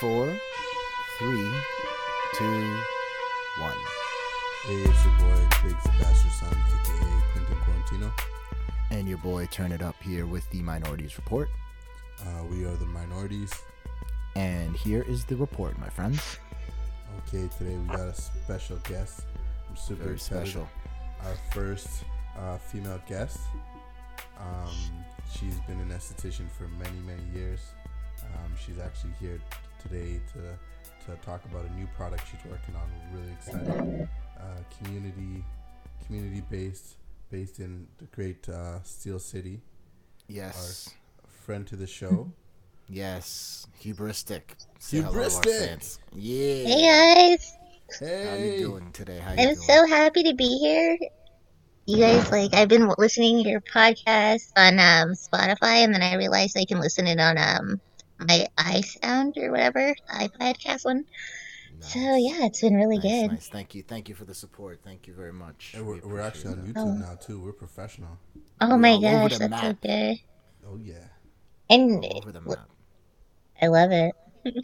four, three, two, one. Hey, it's your boy, Big Sebastian Son, aka Quentin Quarantino. And your boy Turn It Up here with the Minorities Report. Uh, we are the minorities. And here is the report, my friends. Okay, today we got a special guest. I'm super Very excited. special. Our first uh, female guest. Um, she's been an esthetician for many, many years. Um, she's actually here today to to talk about a new product she's working on. We're really excited. Uh, community community based based in the great uh, Steel City. Yes. Our Friend to the show. Yes. Hubristic. Say hello to our Hubristic. Yeah. Hey guys, Hey, How you doing today? How you I'm doing? so happy to be here. You guys, like, I've been listening to your podcast on um, Spotify, and then I realized I can listen it on um, my iSound or whatever, iPodcast one. So yeah, it's been really Nice, good. nice. Thank you. Thank you for the support. Thank you very much. And we're, We we're actually on YouTube Oh. now too. We're professional. Oh We're my gosh, the that's so good. Oh yeah. And. All over the map. I love it.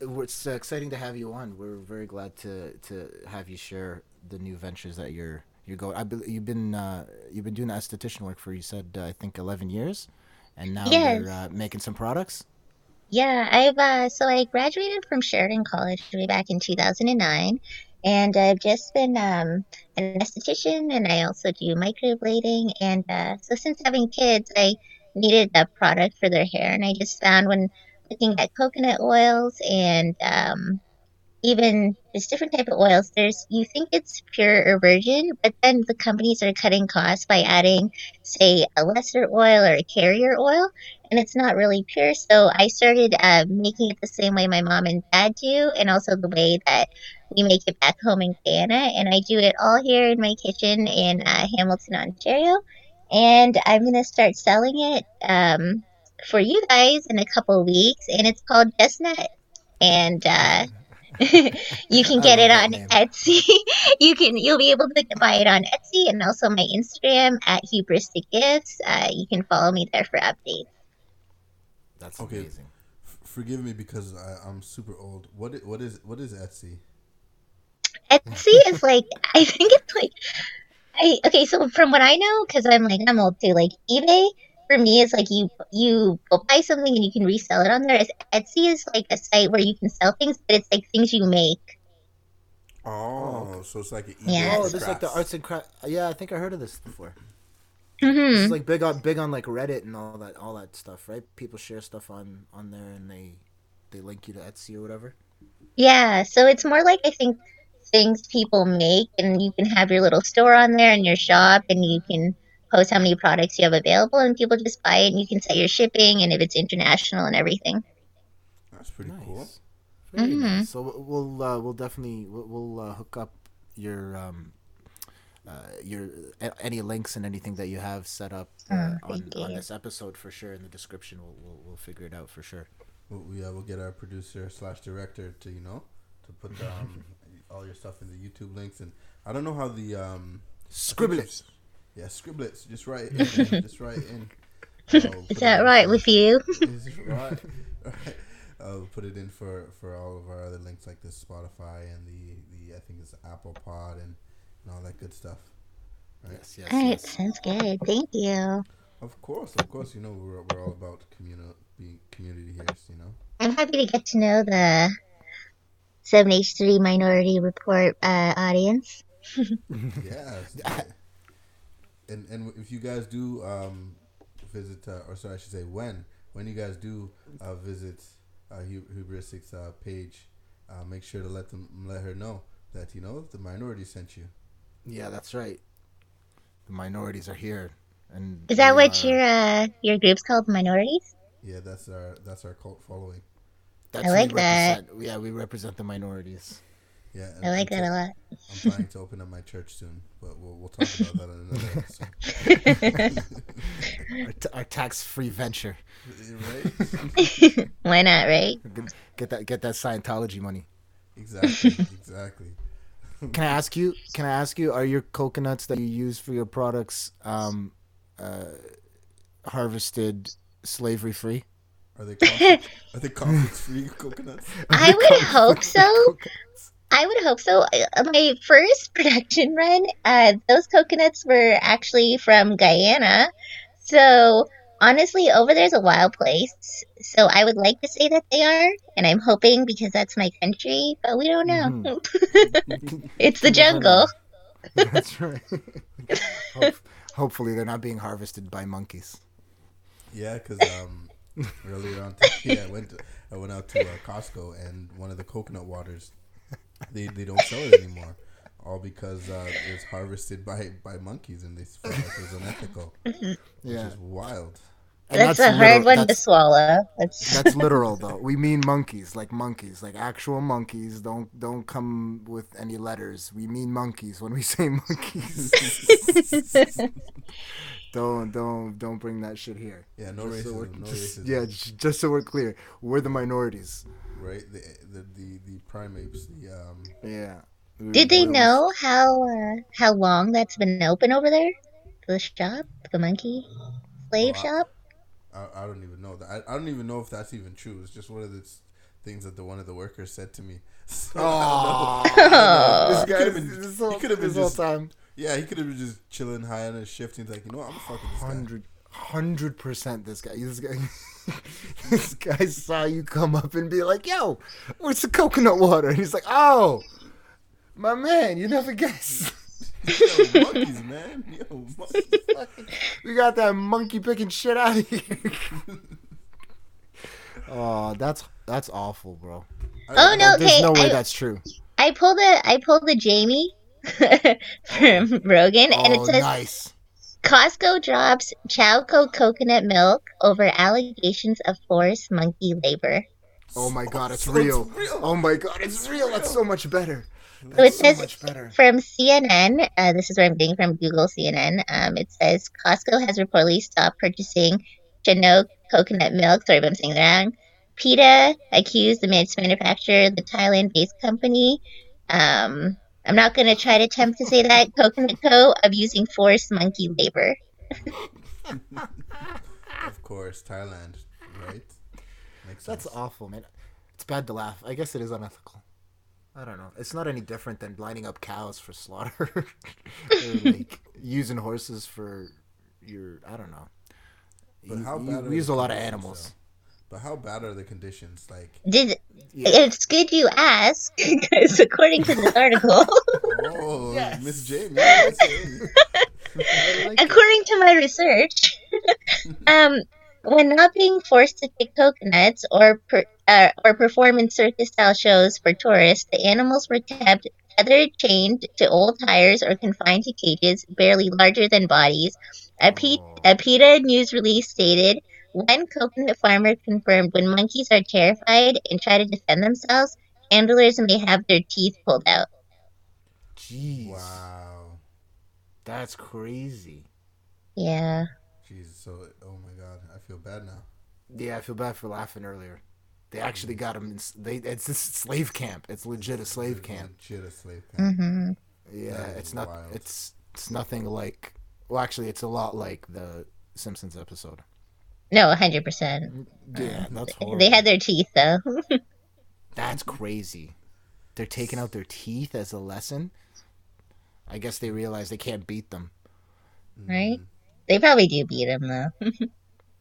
It's uh, exciting to have you on. We're very glad to to have you share the new ventures that you're you're going. I bel you've been uh, you've been doing esthetician work for you said uh, I think eleven years, and now Yes. you're uh, making some products. Yeah, I've uh, so I graduated from Sheridan College way back in 2009, and I've just been um, an esthetician, and I also do microblading. And uh, so since having kids, I needed a product for their hair, and I just found when looking at coconut oils and um, even just different type of oils, there's you think it's pure or virgin, but then the companies are cutting costs by adding, say, a lesser oil or a carrier oil and it's not really pure. So I started uh, making it the same way my mom and dad do, and also the way that we make it back home in Guyana. And I do it all here in my kitchen in uh, Hamilton, Ontario. And I'm gonna start selling it um, for you guys in a couple weeks, and it's called Chestnut. And uh, you can get it on name. Etsy. you can you'll be able to buy it on Etsy and also my Instagram at Hubristic Gifts. Uh, you can follow me there for updates. That's Okay. amazing. F- forgive me because I, I'm super old. What what is what is Etsy? Etsy is like I think it's like I okay. So from what I know, because I'm like I'm old too. Like eBay for me is like you you go buy something and you can resell it on there. Etsy is like a site where you can sell things, but it's like things you make. Oh, so it's like an Yeah. Oh, eBay this is like the arts and craft. Yeah, I think I heard of this before. hmm It's like big on big on like Reddit and all that all that stuff, right? People share stuff on on there and they they link you to Etsy or whatever. Yeah, so it's more like I think things people make, and you can have your little store on there and your shop, and you can post how many products you have available, and people just buy it, and you can set your shipping, and if it's international and everything. That's pretty cool. Very Mhm. nice. So we'll uh, we'll definitely we'll, we'll uh, hook up your um uh, your a- any links and anything that you have set up uh, Oh, on, on this episode for sure in the description. We'll we'll, we'll figure it out for sure. We'll, we, uh, we'll get our producer slash director to you know to put um, all your stuff in the YouTube links and I don't know how the um Scribblets. Yeah scribblets just write it in, man. just write it in. I'll put Is it that in right with you? Is it right? right. I'll put it in for, for all of our other links like the Spotify and the, the I think it's Apple Pod and, and all that good stuff. Right. Yes, yes, All right, yes. sounds good. Thank you. Of course, of course, you know we're, we're all about communal being community here. You know. I'm happy to get to know the 7H3 Minority Report uh, audience. Yeah. it's- and and if you guys do um, visit, uh, or sorry, I should say when when you guys do uh, visit uh, Hubristics uh, page, uh, make sure to let them let her know that you know the minority sent you. Yeah, that's right. The minorities are here, and Is that what are- your uh, your group's called, Minorities? Yeah, that's our that's our cult following. That's I like that. Yeah, we represent the minorities. Yeah, I like I'm that a lot. I'm trying to open up my church soon, but we'll we'll talk about that in another episode. Our, t- our tax-free venture. right? Why not, right? Get- Get that get that Scientology money. Exactly, exactly. Can I ask you? Can I ask you? Are your coconuts that you use for your products um, uh, harvested slavery free? Are they conflict, are they conflict free coconuts? I would hope so. I would hope so. Uh, My first production run, uh, those coconuts were actually from Guyana. So honestly, over there's a wild place. So I would like to say that they are, and I'm hoping because that's my country, but we don't know. it's the You never know. jungle. That's right. Hope, hopefully, they're not being harvested by monkeys. Yeah, because um, earlier on today, I went to, I went out to uh, Costco and one of the coconut waters, they, they don't sell it anymore, all because uh, it's harvested by, by monkeys and they felt like it was unethical, Yeah, which is wild. And That's, a hard literal- one to swallow. That's That's literal though. We mean monkeys, like monkeys, like actual monkeys. Don't don't come with any letters. We mean monkeys when we say monkeys. don't don't don't bring that shit here. Yeah, no Just so we're- racism, no just- racism. Yeah, just so we're clear, we're the minorities. Right? The the the, the primates, the um, Yeah. Did they We're- know how uh, how long that's been open over there? The shop, the monkey slave Oh, shop. I, I don't even know that. I, I don't even know if that's even true. It's just one of the things that the one of the workers said to me. So, I don't know. Oh, this guy could've been- this he whole, could've been just- time. Yeah, he could have been just chilling high on his shift. He's like, you know what? I'm fucking this guy. Hundred, hundred percent. This guy, this guy, this guy saw you come up and be like, "Yo, where's the coconut water?" And he's like, "Oh, my man, you never guess. Yo, monkeys, man. Yo, monkeys. we got that monkey picking shit out of here." oh, that's that's awful, bro. Oh no, There's okay. no way I, that's true. I pulled a I pulled a Jamie from Rogan, and it Oh, says nice. Costco drops Chaokoh coconut milk over allegations of forced monkey labor. Oh my god, it's So real. real. Oh my god, it's real. That's so much better. So it That's so says from CNN, uh, this is where I'm getting from Google CNN. Um, it says Costco has reportedly stopped purchasing Chinook coconut milk. Sorry if I'm saying that wrong. PETA accused the its manufacturer, the Thailand-based company. Um, I'm not going to try to attempt to say that Coconut Co. of using forced monkey labor. Of course, Thailand, right? Makes That's sense. awful, man. It's bad to laugh. I guess it is unethical. I don't know. It's not any different than lining up cows for slaughter, or like using horses for your. I don't know. But You- how you- bad are we use a lot of conditions, animals. Though? But how bad are the conditions? Like, Did Yeah. it's good you ask because according to this article, oh, Yes. Miss Jamie, Miss Jamie. I like it. according to my research, um, when not being forced to pick coconuts or per, uh, or perform in circus-style shows for tourists, the animals were kept tethered, chained to old tires, or confined to cages barely larger than bodies. A, P- Oh. a PETA news release stated. One coconut farmer confirmed when monkeys are terrified and try to defend themselves, handlers may have their teeth pulled out. Jeez, Wow. that's crazy. Yeah. Jeez. So, oh my God, I feel bad now. Yeah, I feel bad for laughing earlier. They actually got him. In, they it's a slave camp. It's legit a slave camp. Legit a slave camp. hmm Yeah, it's not. wild. It's it's nothing like. Well, actually, it's a lot like the Simpsons episode. No, 100%. Yeah, that's horrible. They had their teeth, though. That's crazy. They're taking out their teeth as a lesson. I guess they realize they can't beat them. right? They probably do beat him, though.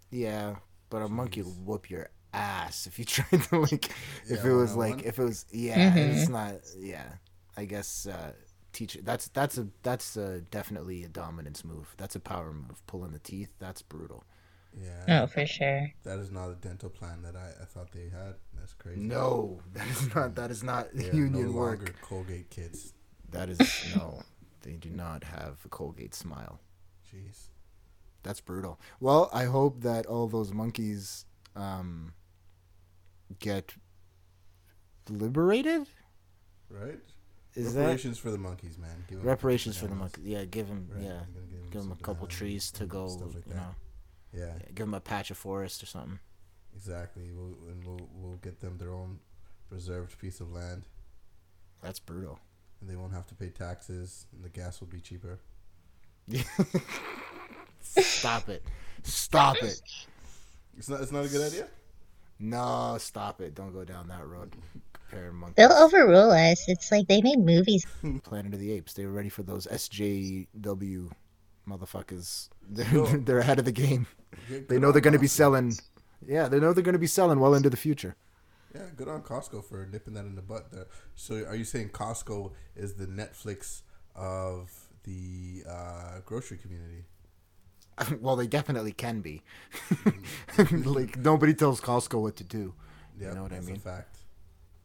Yeah, but a monkey will whoop your ass if you tried to like. If Yeah, it was one-on-one? like, if it was, yeah, Mhm. it's not. Yeah, I guess uh, teacher. That's that's a that's a, definitely a dominance move. That's a power move. Pulling the teeth. That's brutal. Yeah. Oh, for sure. That is not a dental plan that I, I thought they had. That's crazy. No, that is not. That is not They union no work. longer Colgate kids. That is no. They do not have a Colgate smile. Jeez. That's brutal. Well, I hope that all those monkeys um, get liberated. Right? Is that reparations for the monkeys, man. Give 'em reparations for the monkeys? Yeah, give them. Right, Yeah, you're gonna give 'em give them a couple trees to go. stuff like you that. know, Yeah, give them a patch of forest or something. exactly. We'll, and we'll we'll get them their own reserved piece of land, That's brutal. and they won't have to pay taxes, and the gas will be cheaper. Stop it! Stop it! It's not. It's not a good idea. No, stop it! Don't go down that road. They'll overrule us. It's like they made movies. Planet of the Apes. They were ready for those SJW motherfuckers. They're, Yo. they're ahead of the game. Yeah, They good know they're going to be selling. Yeah, they know they're going to be selling well into the future. Yeah, good on Costco for nipping that in the butt. There. So, are you saying Costco is the Netflix of the uh, grocery community? well, they definitely can be. like nobody tells Costco what to do. Yeah, you know what I that's mean? A fact.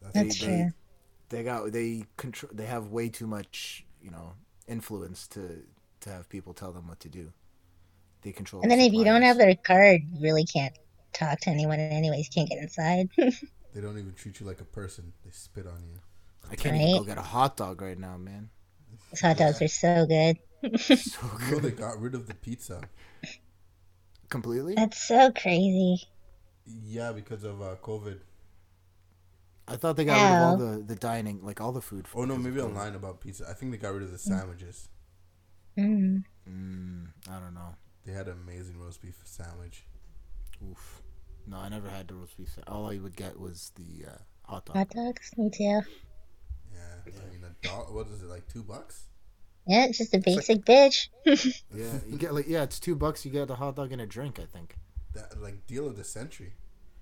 That's They, That's they, true. they got they control. They have way too much, you know, influence to to have people tell them what to do. They control. And the then if you don't have their card, you really can't talk to anyone. Anyways, you can't get inside. They don't even treat you like a person. They spit on you. I can't even go get a hot dog right now, man. Those hot dogs are so good. So You know they got rid of the pizza. Completely. That's so crazy. Yeah, because of uh, COVID. I thought they got rid of all the the dining, like all the food. Oh no, maybe I'm lying about pizza. I think they got rid of the sandwiches. Mm. Mm, I don't know. They had an amazing roast beef sandwich. Oof. No, I never had the roast beef. Sandwich. All I would get was the uh, hot dog. Hot dogs? Me too. Yeah, I mean a dog. What is it like? Two bucks? Yeah, it's just a basic bitch. Yeah, you get like yeah, it's two bucks. You get a hot dog and a drink. I think. That like deal of the century.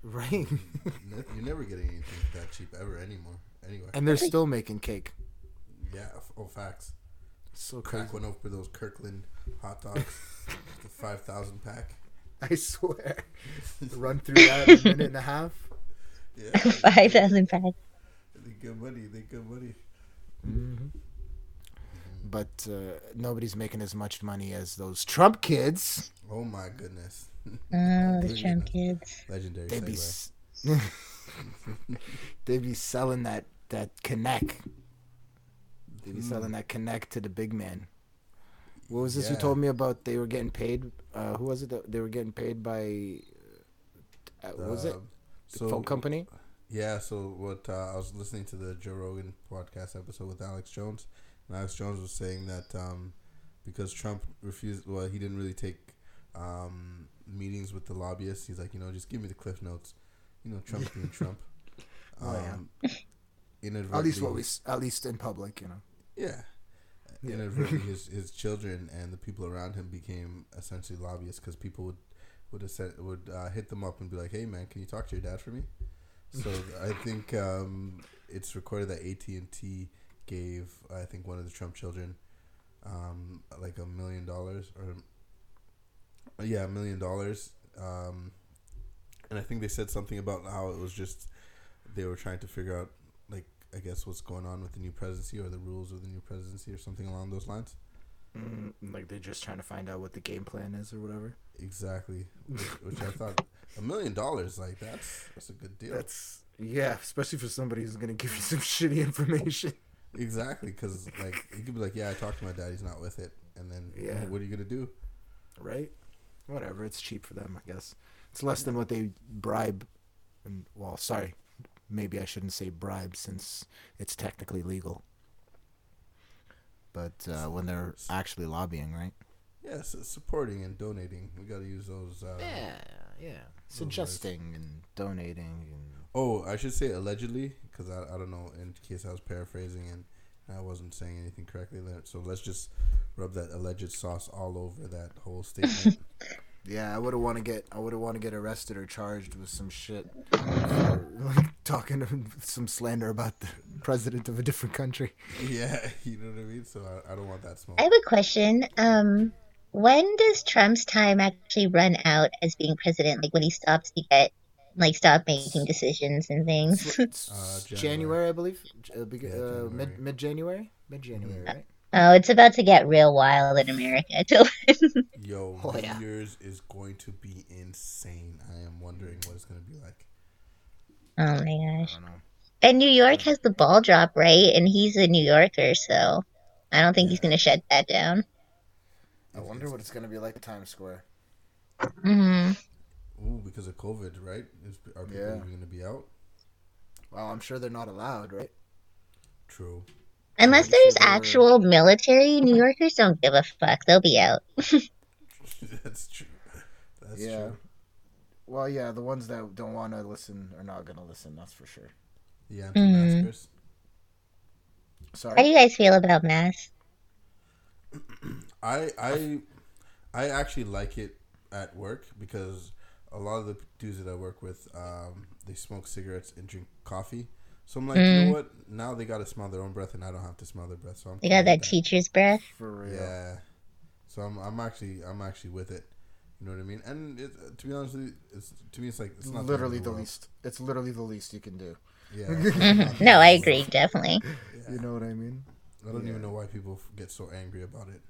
Right. You're never getting anything that cheap ever anymore. Anyway. and they're still making cake. Yeah. Oh, facts. It's so crazy. Crack one open for those Kirkland hot dogs, the five thousand pack. I swear. Run through that in a minute and a half. Yeah. 5,000 pack. They good money. They good money. hmm But uh, nobody's making as much money as those Trump kids. Oh my goodness. Oh, the Trump kids. Legendary. They'd be, s- they'd be selling that that connect. They'd be selling that connect to the big man. What was this you told me about? They were getting paid. Uh, who was it? That they were getting paid by. Uh, what was it? Um, The so phone company. Yeah, so what uh, I was listening to the Joe Rogan podcast episode with Alex Jones, and Alex Jones was saying that um, because Trump refused, well, he didn't really take um, meetings with the lobbyists. He's like, you know, just give me the cliff notes. You know, Trump being Trump. Oh, yeah. Um, At least what we. At least in public, you know. Yeah. Yeah. Inadvertently, his, his children and the people around him became essentially lobbyists because people would would have said, would uh, hit them up and be like, "Hey, man, can you talk to your dad for me?" So I think um, it's recorded that AT and T gave I think one of the Trump children um, like a million dollars or yeah, a million dollars. Um, and I think they said something about how it was just they were trying to figure out I guess what's going on with the new presidency or the rules of the new presidency or something along those lines. Mm, like they're just trying to find out what the game plan is or whatever. Exactly, which, which I thought a million dollars like that's that's a good deal. That's yeah, especially for somebody who's gonna give you some shitty information. exactly because like you could be like, yeah, I talked to my dad, he's not with it, and then Yeah. what are you gonna do? right? Whatever, it's cheap for them, I guess. It's less than what they bribe. And well, sorry, maybe I shouldn't say bribe since it's technically legal. But uh, when they're actually lobbying, right? Yeah, so supporting and donating. We got to use those. Uh, Yeah, yeah. Suggesting and donating and Oh, I should say allegedly because I, I don't know in case I was paraphrasing and I wasn't saying anything correctly there. So let's just rub that alleged sauce all over that whole statement. Yeah, I wouldn't want to get I wouldn't want to get arrested or charged with some shit, for, like talking some slander about the president of a different country. yeah, you know what I mean. So I, I don't want that smoke. I have a question. Um, when does Trump's time actually run out as being president? Like when he stops to get, like, stop making decisions and things? Uh, January. January. I believe. Uh, beg- Yeah, uh, mid mid January, mid January, Mhm. right? Oh, it's about to get real wild in America. Till Yo, Oh, New yeah. Year's is going to be insane. I am wondering what it's going to be like. oh my I gosh! don't know. And New York has the ball drop, right? And he's a New Yorker, so I don't think he's gonna shut that down. I wonder what it's gonna be like at Times Square. hmm Ooh, because of COVID, right? Is, are people Yeah. even going to be out? Well, I'm sure they're not allowed, right? True. Unless there's actual military, New Yorkers don't give a fuck. They'll be out. That's true. That's Yeah. true. Well, yeah, the ones that don't want to listen are not gonna listen. That's for sure. Yeah, Mhm. anti-maskers. How do you guys feel about masks? I I I actually like it at work because a lot of the dudes that I work with, um, they smoke cigarettes and drink coffee. So I'm like, you Mm. know what? Now they got to smell their own breath, and I don't have to smell their breath. So I'm You cool got that with teacher's breath. For real. Yeah. So I'm I'm actually I'm actually with it. You know what I mean? And it, to be honest you, it's to me it's like it's not the end of literally the world. least. It's literally the least you can do. Yeah. Mhm. No, I agree, definitely. Yeah. You know what I mean? I don't Yeah. even know why people get so angry about it.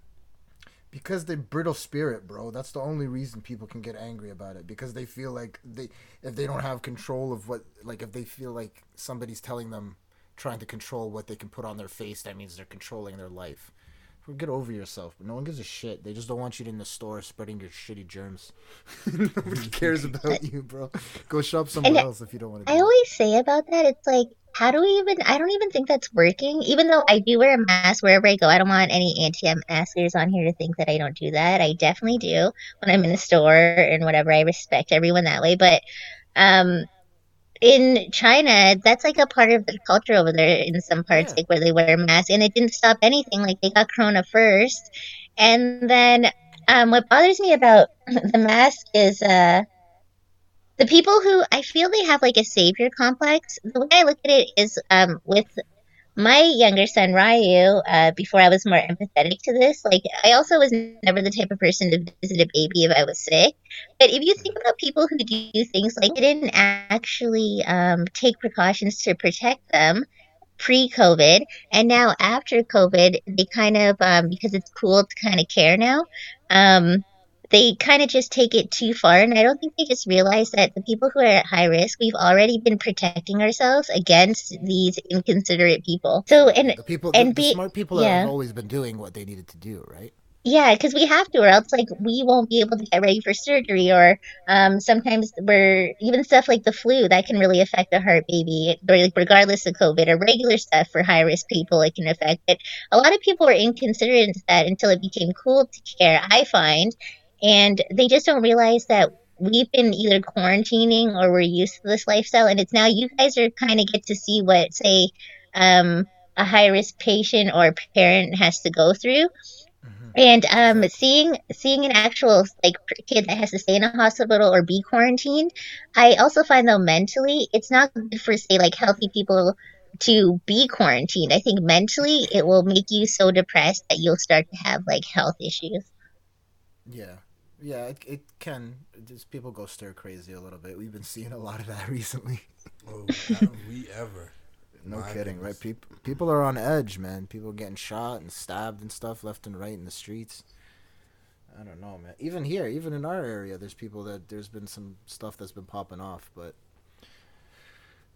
Because they brittle spirit, bro. That's the only reason people can get angry about it. Because they feel like they, if they don't have control of what, like if they feel like somebody's telling them, trying to control what they can put on their face, that means they're controlling their life. Get over yourself. No one gives a shit. They just don't want you in the store spreading your shitty germs. Nobody cares about you, bro. Go shop somewhere And else if you don't want to. I always say about that, it's like, how do we even? I don't even think that's working. Even though I do wear a mask wherever I go, I don't want any anti-maskers on here to think that I don't do that. I definitely do when I'm in a store and whatever. I respect everyone that way, but um, in China, that's like a part of the culture over there. In some parts, Yeah. like where they wear masks, and it didn't stop anything. Like they got Corona first, and then um, what bothers me about the mask is uh the people who I feel they have like a savior complex. The way I look at it is um, with my younger son Ryu. Uh, before I was more empathetic to this, like I also was never the type of person to visit a baby if I was sick. But if you think about people who do things like they didn't actually um, take precautions to protect them pre-COVID, and now after COVID, they kind of um, because it's cool to kind of care now. Um, they kind of just take it too far and i don't think they just realize that the people who are at high risk we've already been protecting ourselves against these inconsiderate people so and The people, and the, the be- smart people yeah. have always been doing what they needed to do, right? yeah because we have to or else like we won't be able to get ready for surgery or um, sometimes we're even stuff like the flu that can really affect a heart baby or like regardless of covid or regular stuff for high risk people it can affect it a lot of people were inconsiderate to that until it became cool to care i find and they just don't realize that we've been either quarantining or we're used to this lifestyle and it's now you guys are kind of get to see what say um, a high risk patient or parent has to go through and um, seeing seeing an actual like kid that has to stay in a hospital or be quarantined, I also find though mentally it's not good for say like healthy people to be quarantined. I think mentally it will make you so depressed that you'll start to have like health issues. Yeah, yeah, it, it can. Just people go stir crazy a little bit. We've been seeing a lot of that recently. Oh, we ever? No My kidding, goodness. right? People people are on edge, man. People getting shot and stabbed and stuff left and right in the streets. I don't know, man. Even here, even in our area, there's people that there's been some stuff that's been popping off, but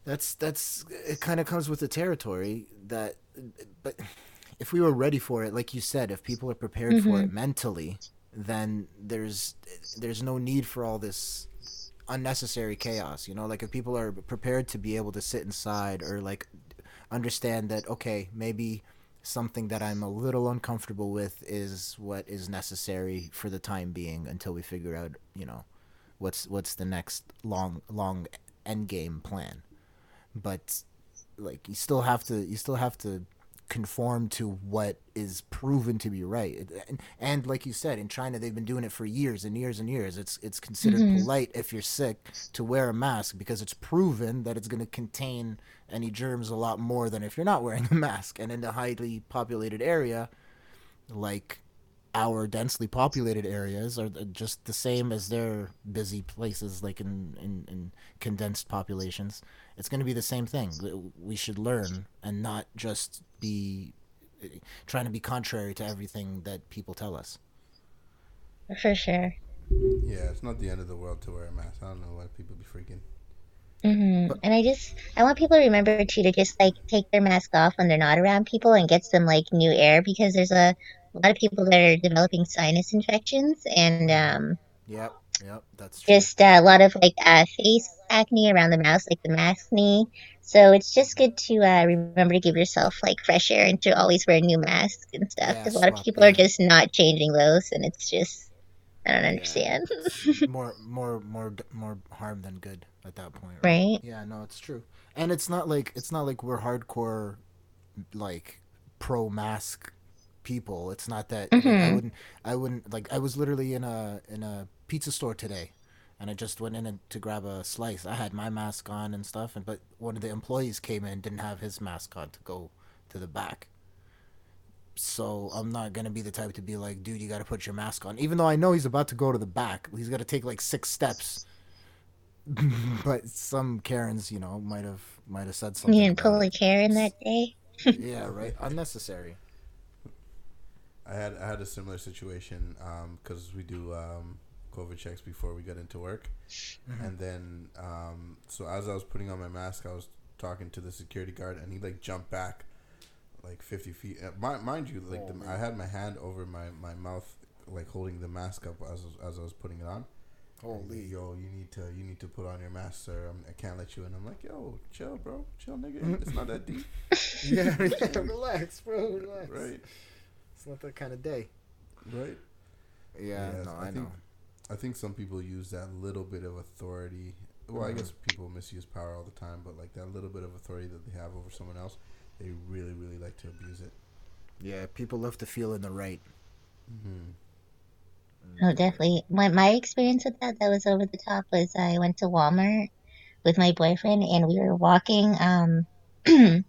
that's that's it. Kind of comes with the territory that, but if we were ready for it, like you said, if people are prepared for it mm-hmm. mentally, then there's there's no need for all this unnecessary chaos you know? Like if people are prepared to be able to sit inside or like understand that okay maybe something that i'm a little uncomfortable with is what is necessary for the time being until we figure out you know what's what's the next long long end game plan. But like you still have to you still have to conform to what is proven to be right. And, and like you said in china they've been doing it for years and years and years. It's it's considered mm-hmm. polite if you're sick to wear a mask because it's proven that it's going to contain any germs a lot more than if you're not wearing a mask. And in a highly populated area like our densely populated areas are just the same as their busy places like in, in, in condensed populations it's going to be the same thing we should learn and not just be trying to be contrary to everything that people tell us For sure. Yeah, it's not the end of the world to wear a mask. I don't know why people be freaking. hmm And I just, I want people to remember too to just like take their mask off when they're not around people and get some like new air because there's a, a lot of people that are developing sinus infections and um, yep yep that's true just uh, a lot of like uh, face acne around the mouth, like the maskne. So it's just good to uh, remember to give yourself like fresh air and to always wear new masks and stuff Yeah, because a lot of people are just not changing those and it's just I don't understand. more more more more harm than good at that point Right. yeah no it's true and it's not like it's not like we're hardcore like pro mask people. It's not that like, i Mhm. wouldn't i wouldn't like i was literally in a in a pizza store today and i just went in and, to grab a slice. I had my mask on and stuff and but one of the employees came in didn't have his mask on to go to the back. So i'm not gonna be the type to be like dude you gotta put your mask on. Even though i know he's about to go to the back he's gotta take like six steps. But some karens you know might have might have said something You didn't pull a. Karen that day. yeah right? Unnecessary I had I had a similar situation because we do um, COVID checks before we get into work, and then um, so as I was putting on my mask, I was talking to the security guard, and he like jumped back like fifty feet. Uh, mi- mind you, like Oh, the. I had my hand over my, my mouth, like holding the mask up as as I was putting it on. holy yo, you need to you need to put on your mask, sir. I'm, I can't let you in. I'm like, yo, chill, bro, chill, nigga. It's not that deep, yeah, yeah relax bro relax right? It's not that kind of day Right. yeah Yes, no I i, think- know I think some people use that little bit of authority. Well, I guess people misuse power all the time, but like that little bit of authority that they have over someone else, they really, really like to abuse it. yeah people love to feel in the right Mm-hmm. Oh, definitely. My my experience with that that was over the top was I went to Walmart with my boyfriend and we were walking um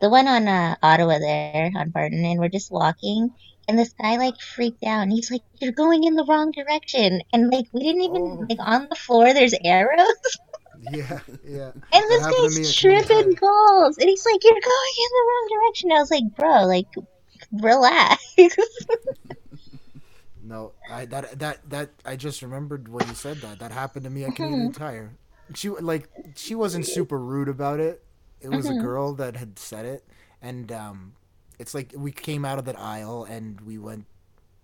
the one on uh, Ottawa there on Barton and we're just walking and this guy like freaked out and he's like you're going in the wrong direction and like we didn't even Oh. like on the floor there's arrows yeah yeah and this happened guy's tripping balls and he's like you're going in the wrong direction I was like bro like relax No, I that that that I just remembered when you said that. That happened to me at Canadian Mm-hmm. Tire. She like she wasn't super rude about it. It was a Mhm. girl that had said it, and um, it's like we came out of that aisle and we went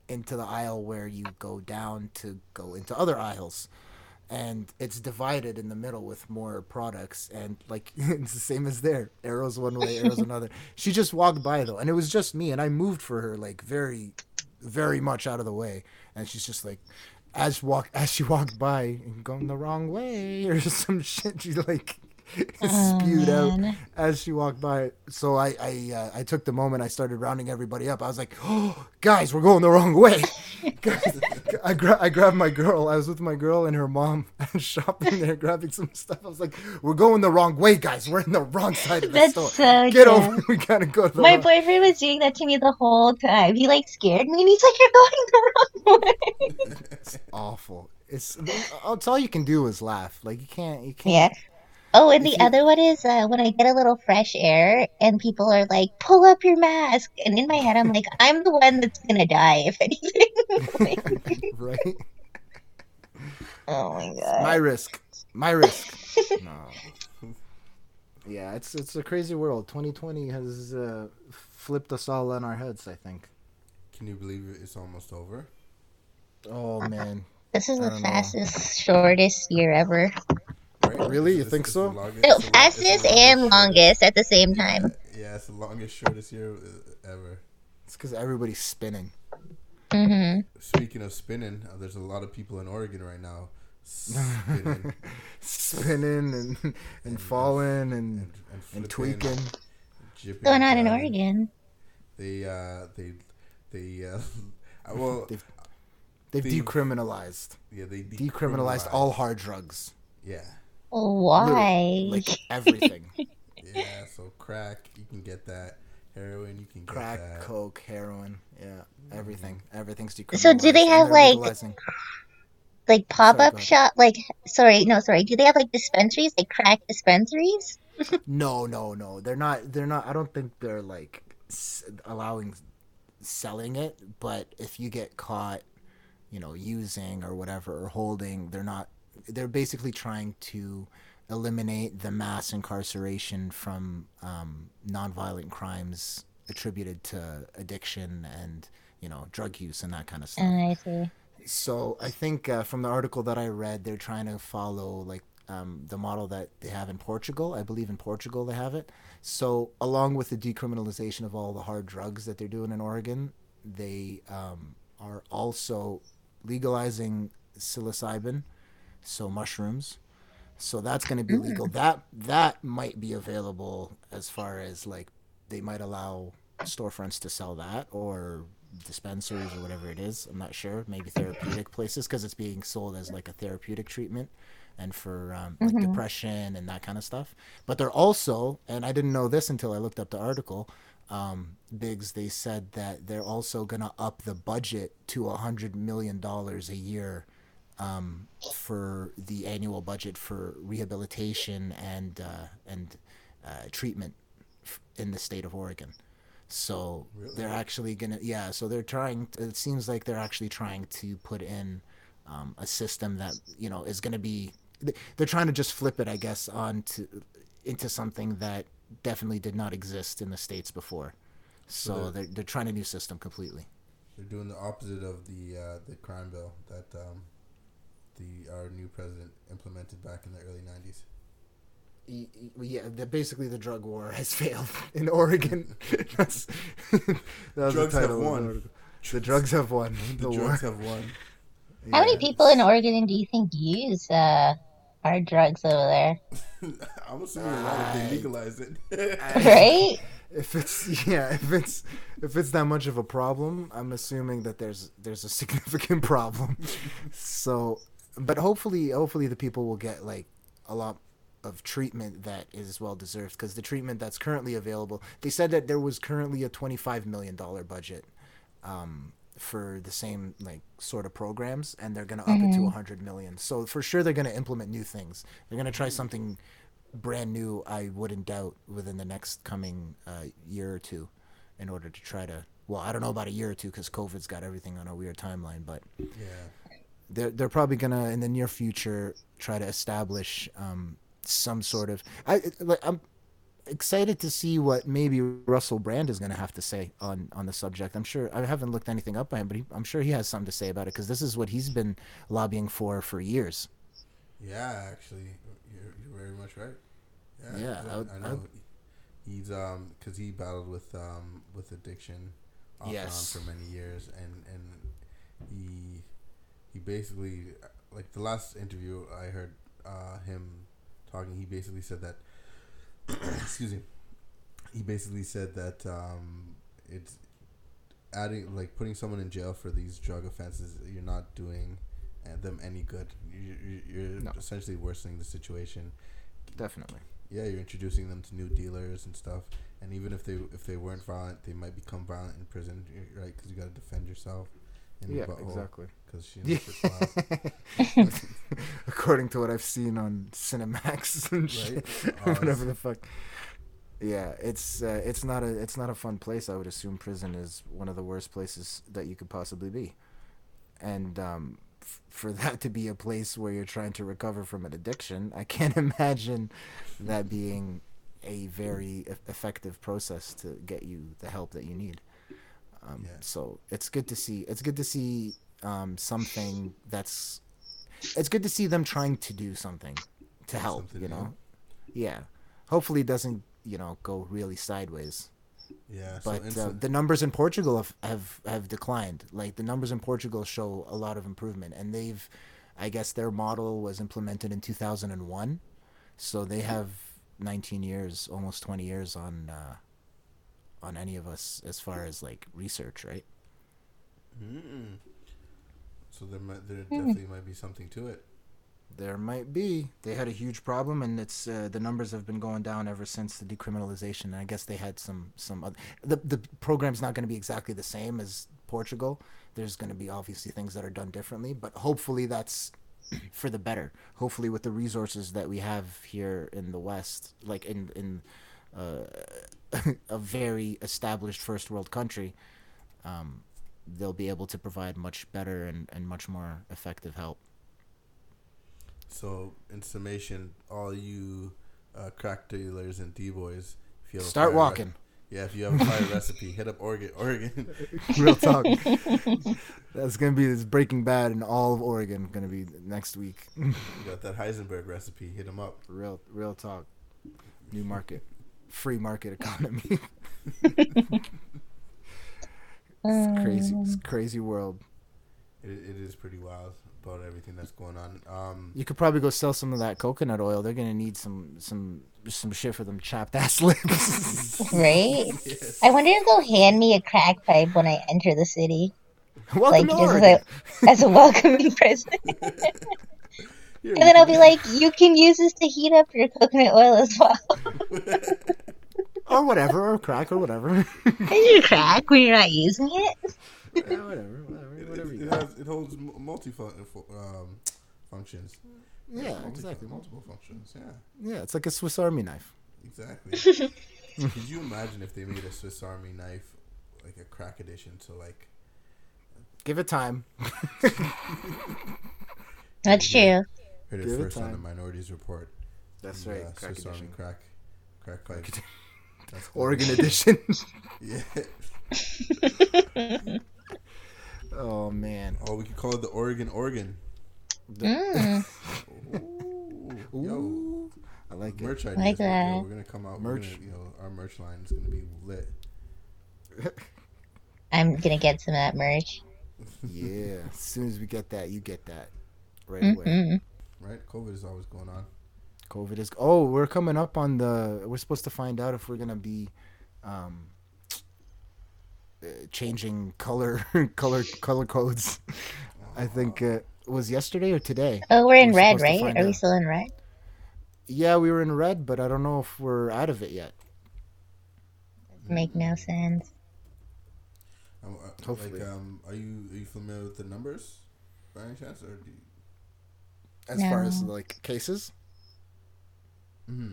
into the aisle where you go down to go into other aisles. And it's divided in the middle with more products, and like it's the same as there. Arrows one way, arrows another. She just walked by though, and it was just me, and I moved for her like very very much out of the way, and she's just like, as walk as she walked by and going the wrong way or some shit, she like Oh, spewed out as she walked by. So I I uh, I took the moment. I started rounding everybody up. I was like, "Oh, guys, we're going the wrong way." Guys, I gra- I grabbed my girl. I was with my girl and her mom and shopping there, grabbing some stuff. I was like, "We're going the wrong way, guys. We're in the wrong side of the That's store. so Get good. over. We gotta go the My wrong- boyfriend was doing that to me the whole time. He like scared me and he's like, You're going the wrong way. It's awful. It's it's all you can do is laugh. Like you can't you can't. Yeah. Oh, and If the you- other one is uh, when I get a little fresh air and people are like, pull up your mask. And in my head, I'm like, I'm the one that's going to die, if anything. right? oh my It's God. my risk. My risk. No. Yeah, it's it's a crazy world. 2020 has uh, flipped us all on our heads. I think. Can you believe it? it's almost over? Oh man. This is I the don't know. fastest, shortest year ever. Right? Really? You It's- think it's so? the longest- No, it's the long- it's the fastest and longest at the same time. Yeah, it's the longest, shortest year uh, ever. It's because everybody's spinning. hmm Speaking of spinning, uh, there's a lot of people in Oregon right now spinning spinning and and falling and and, and, and tweaking. jipping Going on in jiving. Oregon. They uh they they uh uh, well They've they've They've- decriminalized yeah they decriminalized all hard drugs. yeah Why? Like everything. yeah so crack you can get that heroin you can get Crack, that coke, heroin. Yeah, mm-hmm. everything. Everything's decriminalized. So do they have, like- like pop up shop? Like, sorry, no, sorry. Do they have like dispensaries, like crack dispensaries? No, no, no. They're not. They're not. I don't think they're like s- allowing selling it. But if you get caught, you know, using or whatever or holding, they're not. They're basically trying to eliminate the mass incarceration from um, nonviolent crimes attributed to addiction and you know drug use and that kind of stuff. Uh, I see. So I think uh, from the article that I read, they're trying to follow like um, the model that they have in Portugal. I believe in Portugal they have it. So along with the decriminalization of all the hard drugs that they're doing in Oregon, they um, are also legalizing psilocybin, so mushrooms. So that's going to be legal. That that might be available as far as like they might allow storefronts to sell that or dispensaries or whatever it is. I'm not sure. Maybe therapeutic places because it's being sold as like a therapeutic treatment and for um, like depression and that kind of stuff. But they're also, and I didn't know this until I looked up the article. Um, Biggs, they said that they're also gonna up the budget to a hundred million dollars a year um, for the annual budget for rehabilitation and uh, and uh, treatment in the state of Oregon. So they're actually gonna yeah. So they're trying. It seems like they're actually trying to put in um, a system that you know is gonna be. they- They're trying to just flip it, I guess, onto into something that definitely did not exist in the states before. So they're- they're they're trying a new system completely. They're doing the opposite of the uh, the crime bill that um, the our new president implemented back in the early '90s. Y- y- Yeah, the, basically the drug war has failed in Oregon. That's, that was Drugs the have title of the won. article. The drugs have won. The, The, drugs war. have won. How many people in Oregon do you think use uh, hard drugs over there? I'm assuming a lot if they legalize it. Right? If it's yeah, if it's if it's that much of a problem, I'm assuming that there's there's a significant problem. so, but hopefully, hopefully the people will get like a lot of treatment that is well deserved because the treatment that's currently available. They said that there was currently a 25 million dollar budget um, for the same like sort of programs, and they're gonna up it to 100 million. So for sure, they're gonna implement new things. They're gonna try something brand new. I wouldn't doubt within the next coming uh, year or two, in order to try to. Well, I don't know about a year or two because COVID's got everything on a weird timeline, but yeah. They're they're probably gonna in the near future try to establish um, some sort of. I like I'm excited to see what maybe Russell Brand is gonna have to say on on the subject. I'm sure I haven't looked anything up by him, but he, I'm sure he has something to say about it because this is what he's been lobbying for for years. Yeah, actually, you're, you're very much right. Yeah, I, I would- I I know. would- He's um because he battled with um with addiction off and Yes. on for many years, and and he he basically like the last interview I heard uh, him talking. He basically said that excuse me. He basically said that um, it's adding like putting someone in jail for these drug offenses. You're not doing uh, them any good. You, you- you're No. essentially worsening the situation. Definitely. Yeah, you're introducing them to new dealers and stuff. And even if they if they weren't violent, they might become violent in prison, right? Because you got to defend yourself. In Yeah, butthole, exactly. Because she Yeah. class. According to what I've seen on Cinemax and shit, Right? Oh, whatever the fuck. Yeah, it's uh, it's not a it's not a fun place. I would assume prison is one of the worst places that you could possibly be, and um, f- for that to be a place where you're trying to recover from an addiction, I can't imagine that being a very e- effective process to get you the help that you need. Um, Yeah. So it's good to see. It's good to see um, something that's. It's good to see them trying to do something to help. Something you new. know, yeah. Hopefully, it doesn't you know go really sideways. Yeah. So But uh, the numbers in Portugal have, have have declined. Like the numbers in Portugal show a lot of improvement, and they've, I guess, their model was implemented in 2001, so they have 19 years, almost 20 years on uh, on any of us as far as like research, right? Mm. So there might there definitely might be something to it. There might be. They had a huge problem, and it's uh, the numbers have been going down ever since the decriminalization. And I guess they had some some other. The the program's not going to be exactly the same as Portugal. There's going to be obviously things that are done differently, but hopefully that's for the better. Hopefully, with the resources that we have here in the West, like in in uh, a very established first world country, um, they'll be able to provide much better and, and much more effective help. So in summation, all you uh, crack dealers and d boys, if you Start walking. Re- yeah, if you have a fire recipe, hit up Oregon. Oregon. Real talk. That's gonna be this Breaking Bad in all of Oregon. Gonna be next week. you got that Heisenberg recipe. Hit him up. real, real talk. New market, free market economy. it's crazy. It's crazy world. it, it is pretty wild about everything that's going on. Um, You could probably go sell some of that coconut oil. They're gonna need some some some shit for them chapped ass lips. Right? I wonder if they'll hand me a crack pipe when I enter the city, Welcome like to just as a, as a welcoming present. Here, And then I'll be like, you can use this to heat up your coconut oil as well. or whatever, or crack, or whatever. Is your crack when you're not using it? Yeah, whatever, whatever, it, whatever it, you it, has, it holds multi um, functions. Yeah, Multi- exactly. Multiple functions. Yeah, Yeah, it's like a Swiss Army knife. exactly. Could you imagine if they made a Swiss Army knife, like a crack edition to like? Give it time. That's true. Heard it Give it first on the. Minorities Report. That's the, right. uh, crack Swiss Army crack, crack pipe. Oregon edition. Yeah. oh man. Oh, we could call it the Oregon Oregon. Mm. Ooh, Ooh, I like it. merch ideas. Like yo, we're gonna come out. Merch. Merch. Gonna, you know, our merch line is gonna be lit. I'm gonna get some of that merch. Yeah. As soon as we get that, you get that right away. Right? COVID is always going on. COVID is. Oh, we're coming up on the. We're supposed to find out if we're gonna be, um, uh, changing color, color, color codes. I think uh, it was yesterday or today. Oh, we're in We're red, right? find Are we still in red? Yeah, we were in red, but I don't know if we're out of it yet. Make no sense. Uh, Hopefully. Like, um, are you are you familiar with the numbers, by any chance, or do you? As far as like cases. Mm-hmm.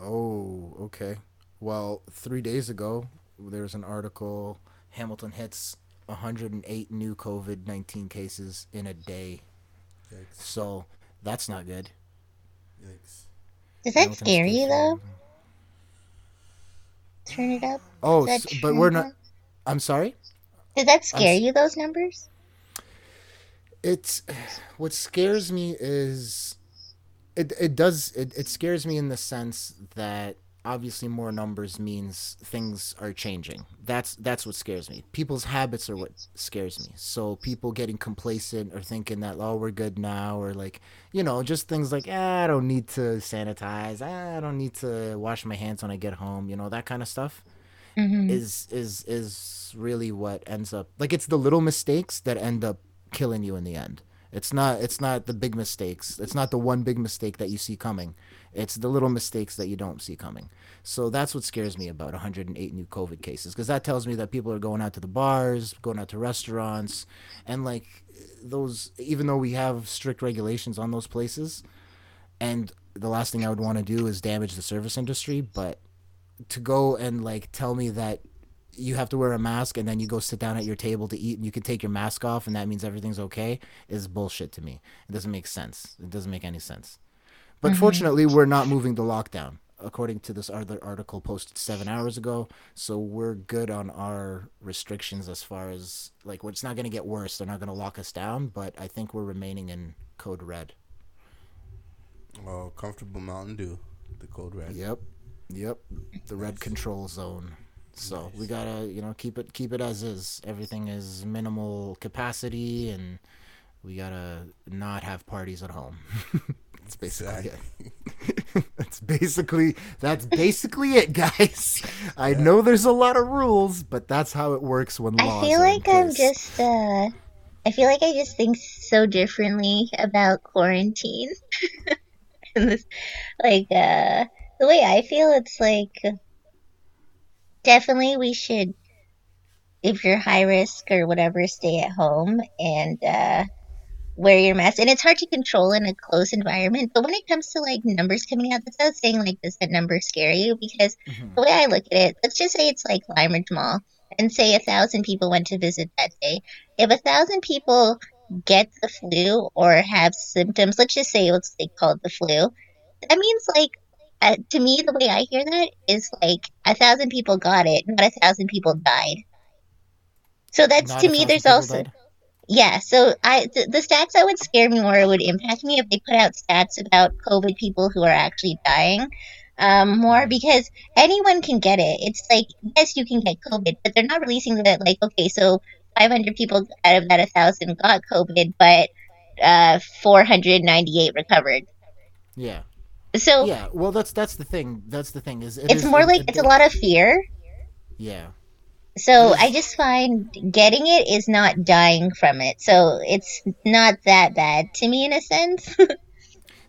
Oh, okay. Well, three days ago, there was an article. Hamilton hits 108 new COVID 19 cases in a day. Yikes! So that's not good. Yikes! Does that Hamilton's scare you though? Turn it up. Oh, Is s that but we're true? not. I'm sorry. Does that scare s- you? Those numbers? It's what scares me is it. It does. It, it scares me in the sense that obviously more numbers means things are changing. That's that's what scares me. People's habits are what scares me. So people getting complacent or thinking that oh we're good now or like you know just things like ah, I don't need to sanitize. Ah, I don't need to wash my hands when I get home. You know that kind of stuff hmm is is is really what ends up like it's the little mistakes that end up killing you in the end. It's not it's not the big mistakes. It's not the one big mistake that you see coming. It's the little mistakes that you don't see coming. So that's what scares me about 108 new COVID cases because that tells me that people are going out to the bars, going out to restaurants, and like those. Even though we have strict regulations on those places, and the last thing I would want to do is damage the service industry, but to go and like tell me that you have to wear a mask and then you go sit down at your table to eat and you can take your mask off and that means everything's okay is bullshit to me. It doesn't make sense. It doesn't make any sense. But mm-hmm. fortunately, we're not moving the lockdown according to this other article posted seven hours ago. So we're good on our restrictions as far as like it's not going to get worse. They're not going to lock us down, but I think we're remaining in code red. Oh, comfortable Mountain Dew, the code red. Yep, yep. The red control zone. So we gotta, you know, keep it keep it as is. Everything is minimal capacity, and we gotta not have parties at home. That's basically it. that's basically that's basically it, guys. I know there's a lot of rules, but that's how it works when I feel are in like I'm just uh I feel like I just think so differently about quarantine. and this like uh the way I feel it's like definitely we should if you're high risk or whatever stay at home and uh wear your mask and it's hard to control in a close environment but when it comes to like numbers coming out that's not saying like does that number scare you because Mhm. the way I look at it, let's just say it's like Limeridge Mall, and say a thousand people went to visit that day. If a thousand people get the flu or have symptoms, let's just say it's like called the flu, that means like uh, to me the way I hear that is like a thousand people got it, not a thousand people died. So that's Not to me. There's also died? yeah, so I the, the stats that would scare me more would impact me if they put out stats about COVID people who are actually dying um, more because anyone can get it. It's like yes, you can get COVID, but they're not releasing that like okay, so 500 people out of that 1,000 got COVID, but uh, 498 recovered. Yeah. So Yeah. Well, that's that's the thing. That's the thing is it it's is- more it- like it- it's a lot of fear. Yeah. So I just find getting it is not dying from it. So it's not that bad to me in a sense.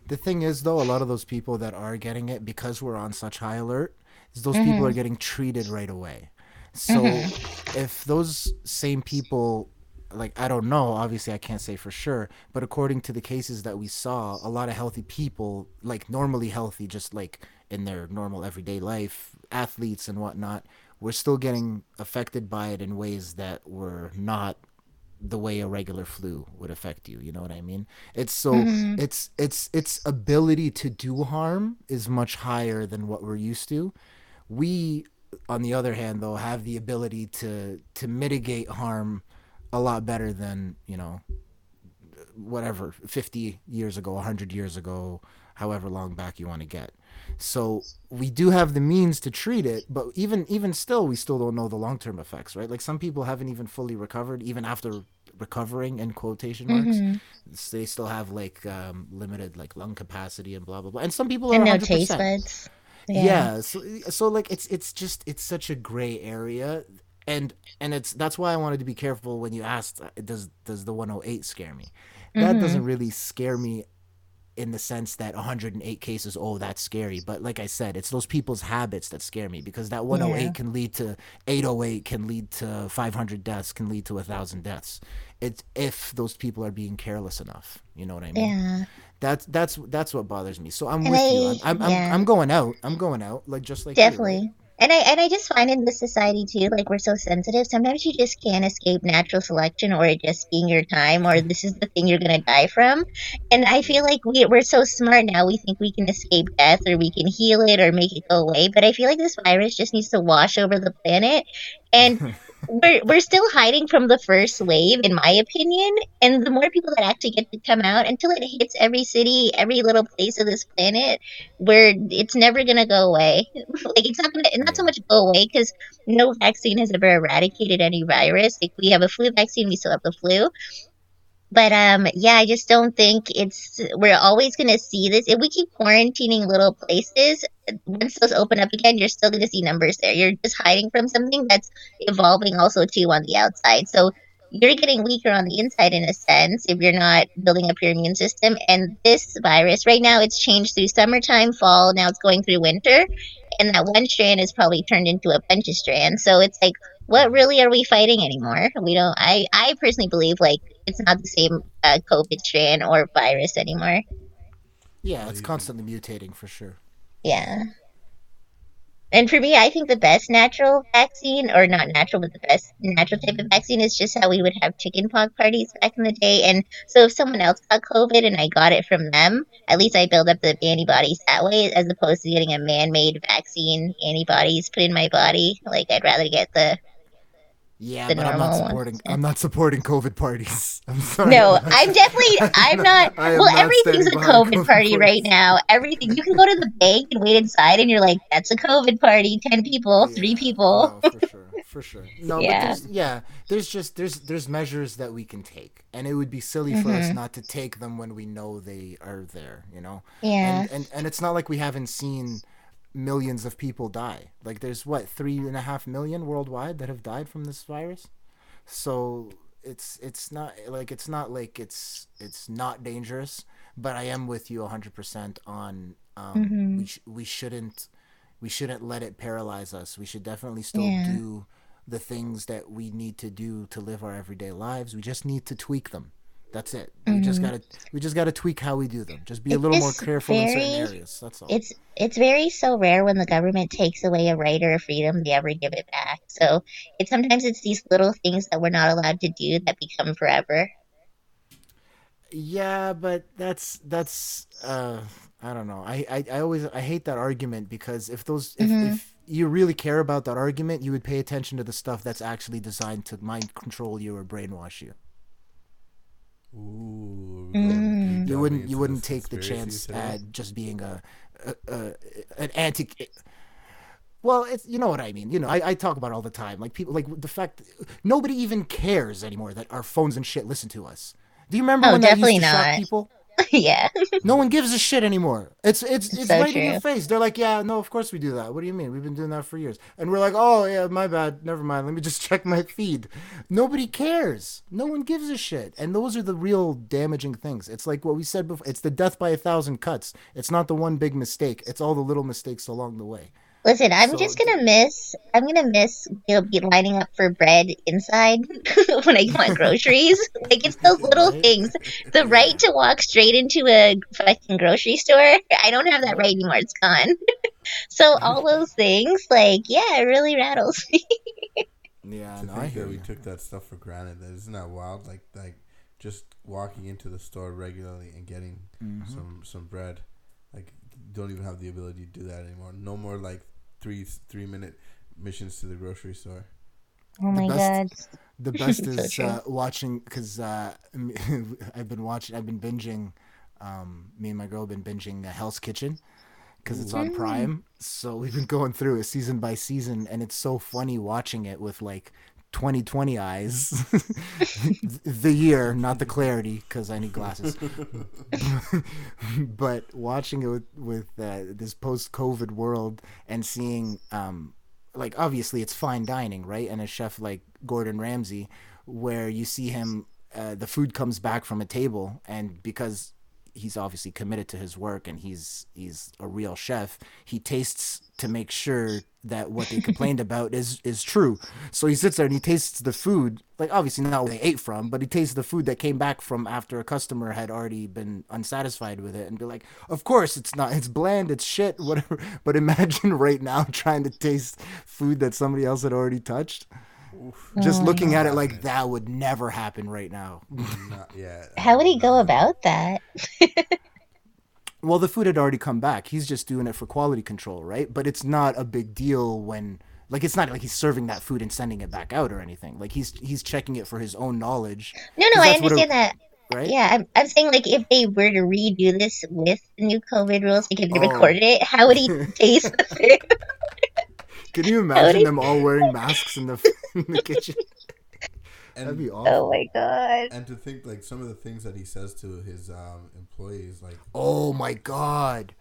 The thing is, though, a lot of those people that are getting it because we're on such high alert, is those people mm-hmm. are getting treated right away. So mm-hmm. if those same people, like I don't know, obviously I can't say for sure, but according to the cases that we saw, a lot of healthy people, like normally healthy, just like in their normal everyday life, athletes and whatnot, were still getting affected by it in ways that were not the way a regular flu would affect you you know what i mean? It's so mm-hmm. it's it's its ability to do harm is much higher than what we're used to. We on the other hand though have the ability to to mitigate harm a lot better than you know whatever 50 years ago 100 years ago however long back you want to get. So we do have the means to treat it but even even still we still don't know the long-term effects right? Like some people haven't even fully recovered even after recovering in quotation marks. S- they still have like um, limited like lung capacity and blah blah blah. And some people and are no 100%. taste buds. yeah, so, so like it's it's just it's such a gray area and and it's that's why i wanted to be careful when you asked uh, does does the 108 scare me that doesn't really scare me in the sense that 108 cases oh that's scary but like i said it's those people's habits that scare me because that 108 Yeah. can lead to 808 can lead to 500 deaths can lead to a thousand deaths it's if those people are being careless enough you know what i mean Yeah. that's that's that's what bothers me so i'm And with you I- I'm, I'm, yeah. I'm, I'm going out i'm going out like just like you? Definitely. And I and I just find in this society too, like we're so sensitive. Sometimes you just can't escape natural selection or it just being your time or this is the thing you're gonna die from. And I feel like we we're so smart now. We think we can escape death or we can heal it or make it go away. But I feel like this virus just needs to wash over the planet. And we're we're still hiding from the first wave, in my opinion. And the more people that actually get to come out until it hits every city, every little place of this planet, where it's never gonna go away. like it's not gonna not so much go away because no vaccine has ever eradicated any virus. Like we have a flu vaccine, we still have the flu. But um, yeah, I just don't think it's. We're always gonna see this if we keep quarantining little places. Once those open up again, you're still gonna see numbers there. You're just hiding from something that's evolving also too on the outside. So you're getting weaker on the inside in a sense if you're not building up your immune system. And this virus, right now, it's changed through summertime, fall. Now it's going through winter, and that one strand is probably turned into a bunch of strands. So it's like, what really are we fighting anymore? We don't. I I personally believe like it's not the same uh, COVID strain or virus anymore. yeah it's constantly mutating for sure Yeah. And for me, I think the best natural vaccine, or not natural, but the best natural type of vaccine is just how we would have chickenpox parties back in the day. And so if someone else got COVID and I got it from them, at least I build up the antibodies that way, as opposed to getting a man-made vaccine antibodies put in my body. Like I'd rather get the yeah but i'm not normal ones. supporting i'm not supporting covid parties i'm sorry No, I'm definitely. I'm not. I well, not everything's a behind COVID party right now. Everything. You can go to the bank and wait inside, and you're like, "That's a COVID party. Ten people, three people." No, for sure, for sure. No, Yeah. but there's yeah, there's just there's there's measures that we can take, and it would be silly for Mm-hmm. us not to take them when we know they are there. You know. Yeah. And and and it's not like we haven't seen millions of people die. Like there's what three and a half million worldwide that have died from this virus. So it's it's not like it's not like it's it's not dangerous. But I am with you 100% on um, Mm-hmm. we sh- we shouldn't we shouldn't let it paralyze us. We should definitely still Yeah. do the things that we need to do to live our everyday lives. We just need to tweak them. That's it. We just gotta we just gotta tweak how we do them. Just be a Mm-hmm. Little more careful in certain areas. That's all. It's it's very so rare when the government takes away a right or a freedom they ever give it back. So it's sometimes it's these little things that we're not allowed to do that become forever. Yeah, but that's that's uh I don't know. I, I, I always I hate that argument because if those if, Mm-hmm. if you really care about that argument, you would pay attention to the stuff that's actually designed to mind control you or brainwash you. Ooh. Mm. You wouldn't you wouldn't take the chance today. at just being a, a, a an anti Well, it's you know what I mean. You know, I, I talk about it all the time. Like people, like the fact nobody even cares anymore that our phones and shit listen to us. Do you remember Oh, when that used definitely to shock people? yeah. No one gives a shit anymore. It's it's it's So right in your face. They're like, yeah, no, of course we do that. What do you mean? We've been doing that for years. And we're like, oh yeah, my bad. Never mind. Let me just check my feed. Nobody cares. No one gives a shit. And those are the real damaging things. It's like what we said before. It's the death by a thousand cuts. It's not the one big mistake. It's all the little mistakes along the way. Listen, I'm So- just gonna miss. I'm gonna miss you know, be lining up for bread inside when I want groceries. like it's those little Right? things. The right to walk straight into a fucking grocery store. I don't have that right anymore. It's gone. so all those things, like, yeah, it really rattles me. Yeah, to no, I think hear that we took that stuff for granted. That isn't that wild? Like like just walking into the store regularly and getting Mm-hmm. some some bread. Like don't even have the ability to do that anymore. No more like three three minute missions to the grocery store. Oh my god. best- The best is uh, watching because uh, I've been watching. I've been binging. Um, me and my girl have been binging uh, Hell's Kitchen because it's on Prime. So we've been going through it season by season, and it's so funny watching it with like 2020 eyes. the year, not the clarity, because I need glasses. but watching it with with uh, this post COVID world and seeing um, like obviously it's fine dining, right? And a chef like Gordon Ramsay, where you see him, uh, the food comes back from a table, and because he's obviously committed to his work and he's he's a real chef, he tastes to make sure that what they complained about is is true. So he sits there and he tastes the food, like obviously not what they ate from, but he tastes the food that came back from after a customer had already been unsatisfied with it, and be like, of course it's not, it's bland, it's shit, whatever. But imagine right now trying to taste food that somebody else had already touched. Just mm. looking at it like that would never happen right now. Not, yeah. How would he go about that? Well, the food had already come back. He's just doing it for quality control, right? But it's not a big deal when like it's not like he's serving that food and sending it back out or anything. Like he's he's checking it for his own knowledge, No, no, I that's what a- understand that. right? Yeah, I'm, I'm saying like if they were to redo this with the new COVID rules because they Oh. recorded it, how would he taste the food? Can you imagine them all wearing masks in the in the kitchen? That'd And, be awful. Oh my god. and to think like some of the things that he says to his um, employees, like Oh my god.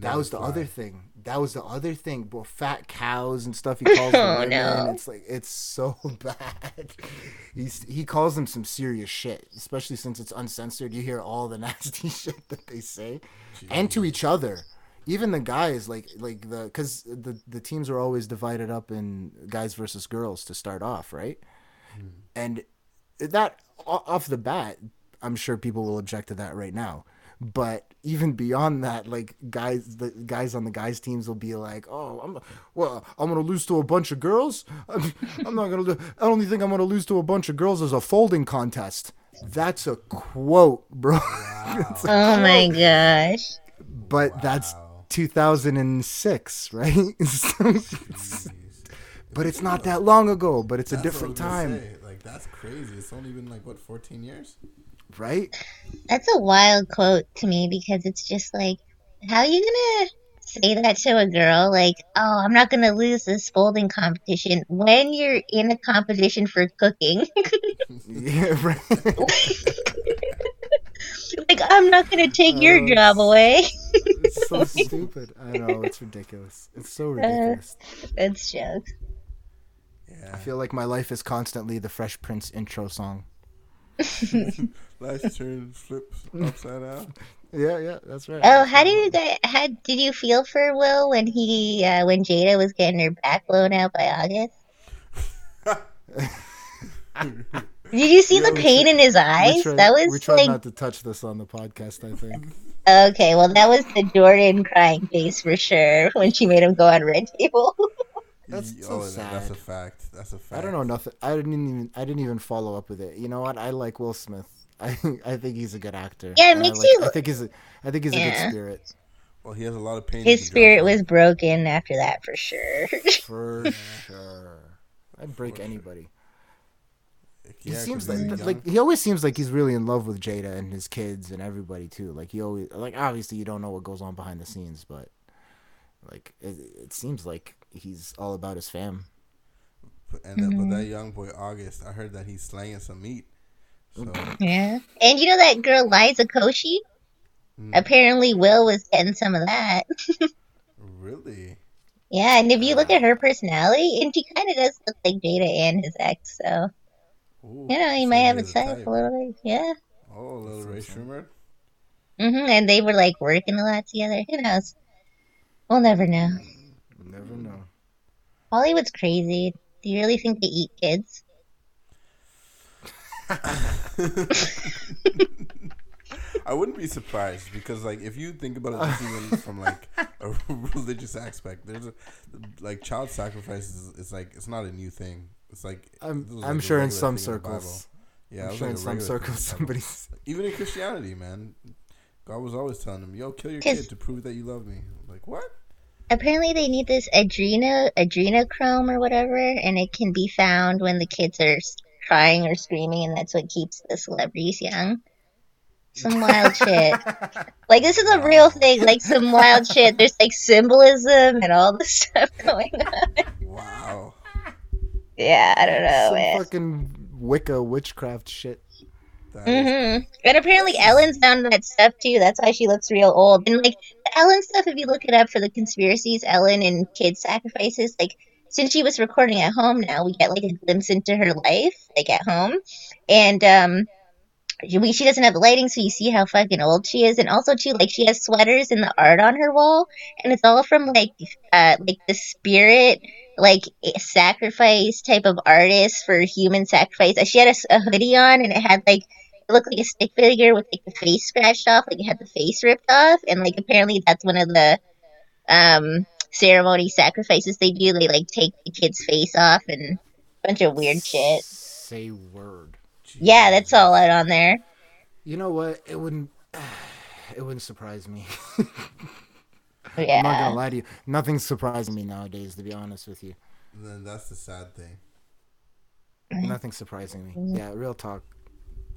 That was the fly. other thing. That was the other thing. Bro, fat cows and stuff. He calls them. Oh, women. no. It's like it's so bad. He's he calls them some serious shit, especially since it's uncensored. You hear all the nasty shit that they say, and to each other. Even the guys, like like the because the the teams are always divided up in guys versus girls to start off, right? Hmm. And that off the bat, I'm sure people will object to that right now. But even beyond that, like guys, the guys on the guys teams will be like, "Oh, I'm well, I'm gonna lose to a bunch of girls. I'm, I'm not gonna. lo- I don't think I'm gonna lose to a bunch of girls as a folding contest." That's a quote, bro. It's a Oh my quote. gosh. But that's Wow. 2006, right? So it's- but it's not that long ago. But it's a That's what I different time, say. Like that's crazy. It's only been like what 14 years. right? That's a wild quote to me because it's just like, how are you gonna say that to a girl? Like, oh, I'm not gonna lose this folding competition when you're in a competition for cooking. Yeah, right. Like, I'm not gonna take your Oh, job away. it's so stupid. I know it's ridiculous. It's so ridiculous. That's jokes. Yeah. I feel like my life is constantly the Fresh Prince intro song. Life turns flips upside down. Yeah, yeah, that's right. Oh, how do you guys? How did you feel for Will when he uh, when Jada was getting her back blown out by August? Did you see Yeah, the pain tried- in his eyes? tried, that we was tried like not to touch this on the podcast. I think. okay. Well, that was the Jordan crying face for sure when she made him go on red table. That's Ye- so oh, that- That's a fact. That's a fact. I don't know nothing. I didn't even. I didn't even follow up with it. You know what? I like Will Smith. I I think he's a good actor. Yeah, it And I makes like- you- I think he's a. I think he's a good spirit. Well, he has a lot of pain. His spirit was broken after that for sure. For sure. I'd break For sure. anybody. on. He Yeah, seems 'cause like like he always seems like he's really in love with Jada and his kids and everybody too. Like he always like obviously you don't know what goes on behind the scenes, but like it, it seems like he's all about his fam. But- And that, but that young boy August, I heard that he's slaying some meat. So Yeah. And you know that girl Liza Koshy? Mm. Apparently Will was getting some of that. really, Yeah, and if you look at her personality, and she kind of does look like Jada and his ex, so Ooh, you know he so might have a he's type a little bit. Yeah. Oh, a little Ray That's Mm-hmm. And they were like working a lot together. Who knows? We'll never know. We'll Never know. Hollywood's crazy. Do you really think they eat kids? I wouldn't be surprised because, like, if you think about it, even from like a religious aspect, there's a like child sacrifice is it's like it's not a new thing. It's like I'm this I'm like, sure in some thing the circles. yeah, I'm sure like in some circles in somebody's even in Christianity, man, God was always telling them, "Yo, kill your kid to prove that you love me." Like what? Apparently, they need this adreno adrenochrome or whatever, and it can be found when the kids are crying or screaming, and that's what keeps the celebrities young. Some wild shit. Like this is a real thing. Like some wild shit. There's like symbolism and all this stuff going on. Wow. Yeah, I don't know, Some man. fucking Wicca witchcraft shit. That is- hmm And apparently Ellen's done that stuff too. That's why she looks real old. And like the Ellen stuff, if you look it up for the conspiracies, Ellen and kid sacrifices, like since she was recording at home now, we get like a glimpse into her life, like at home. And um we, she doesn't have the lighting, so you see how fucking old she is. And also too, like she has sweaters and the art on her wall, and it's all from like uh like the spirit like sacrifice type of artist for human sacrifice. She had a hoodie on and it had like it looked like a stick figure with like the face scratched off, like it had the face ripped off, and like apparently that's one of the um ceremony sacrifices they do. They like take the kid's face off and a bunch of weird shit. Say word. Yeah, that's all out on there. You know what? It wouldn't. It wouldn't surprise me. Yeah. I'm not gonna lie to you. Nothing's surprising me nowadays, to be honest with you. Then that's the sad thing. Mm. Nothing's surprising me. Mm. Yeah, real talk.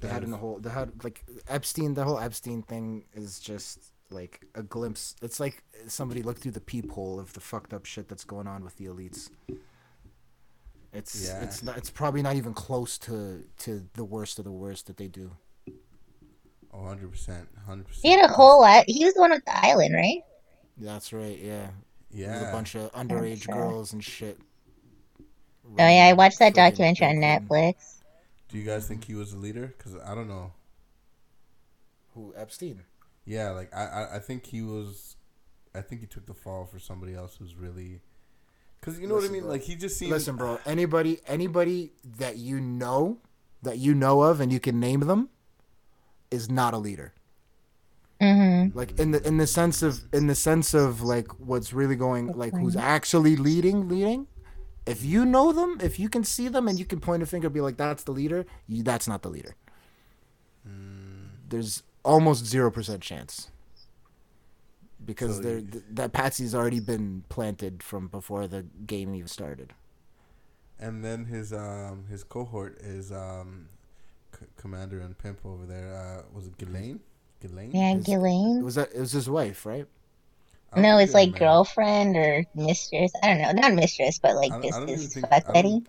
They had in the whole. They had like Epstein. The whole Epstein thing is just like a glimpse. It's like somebody looked through the peephole of the fucked up shit that's going on with the elites. It's Yeah. it's not. It's probably not even close to to the worst of the worst that they do. Oh, 100 percent, hundred percent. He had a whole lot. He was the one with the island, right? That's right. Yeah. There's Yeah. a bunch of underage sure. girls and shit. Oh yeah, I watched that documentary on Netflix. Do you guys think he was a leader? Because I don't know. Who Epstein? Yeah, like I, I, I think he was. I think he took the fall for somebody else who's really. Because you know Listen, what I mean. bro. Like he just seems. Listen, bro. Anybody, anybody that you know, that you know of, and you can name them, is not a leader. Mm-hmm. Like in the in the sense of in the sense of like what's really going, like who's actually leading, leading. If you know them, if you can see them, and you can point a finger, and be like, "That's the leader." You, that's not the leader. There's almost zero percent chance because So there you- th- that patsy's already been planted from before the game even started. And then his um his cohort is um, C- Commander and Pimp over there. Uh, was it Ghislaine? Ghislaine? Yeah, His- It Ghislaine. was that it was his wife, right? I No, it's like girlfriend or mistress. I don't know, not mistress, but like I don't, just I don't his fuck buddy.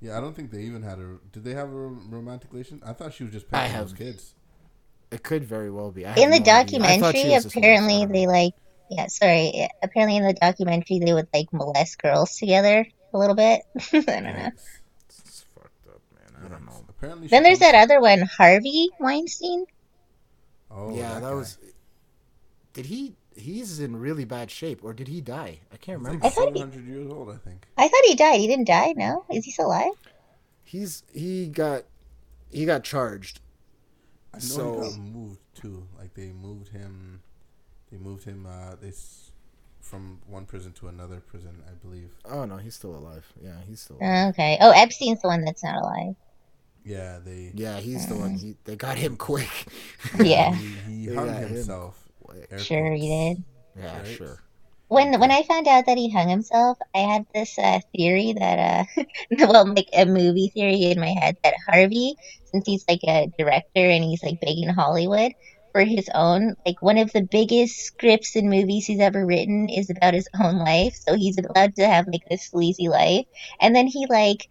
yeah, I don't think they even had a. Did they have a romantic relation? I thought she was just I picking those have- kids. It could very well be. I In the no idea. I thought she documentary, was his wife, I apparently they like. Yeah, sorry. Apparently in the documentary they would like molest girls together a little bit. I don't know. Yikes. It's fucked up, man. I don't know. Apparently, Then there's that comes- other one, Harvey Weinstein. Oh, yeah, that, guy. was. Did he? He's in really bad shape, or did he die? I can't remember. like I thought he- 700 years old, I think. I thought he died. He didn't die. No, is he still alive? He's he got he got charged. I know So- he got moved too. Like they moved him. They moved him. Uh, they from one prison to another prison, I believe. Oh no, he's still alive. Yeah, he's still. Alive. Oh, okay. Oh, Epstein's the one that's not alive. Yeah, they. Yeah, he's the one. He, they got him quick. Yeah. He, he hung got him himself. Sure, he did. Yeah, Right. sure. When when I found out that he hung himself, I had this uh, theory that uh, well, like a movie theory in my head that Harvey, since he's like a director and he's like big in Hollywood, for his own. Like one of the biggest scripts and movies he's ever written is about his own life. So he's allowed to have like this sleazy life. And then he like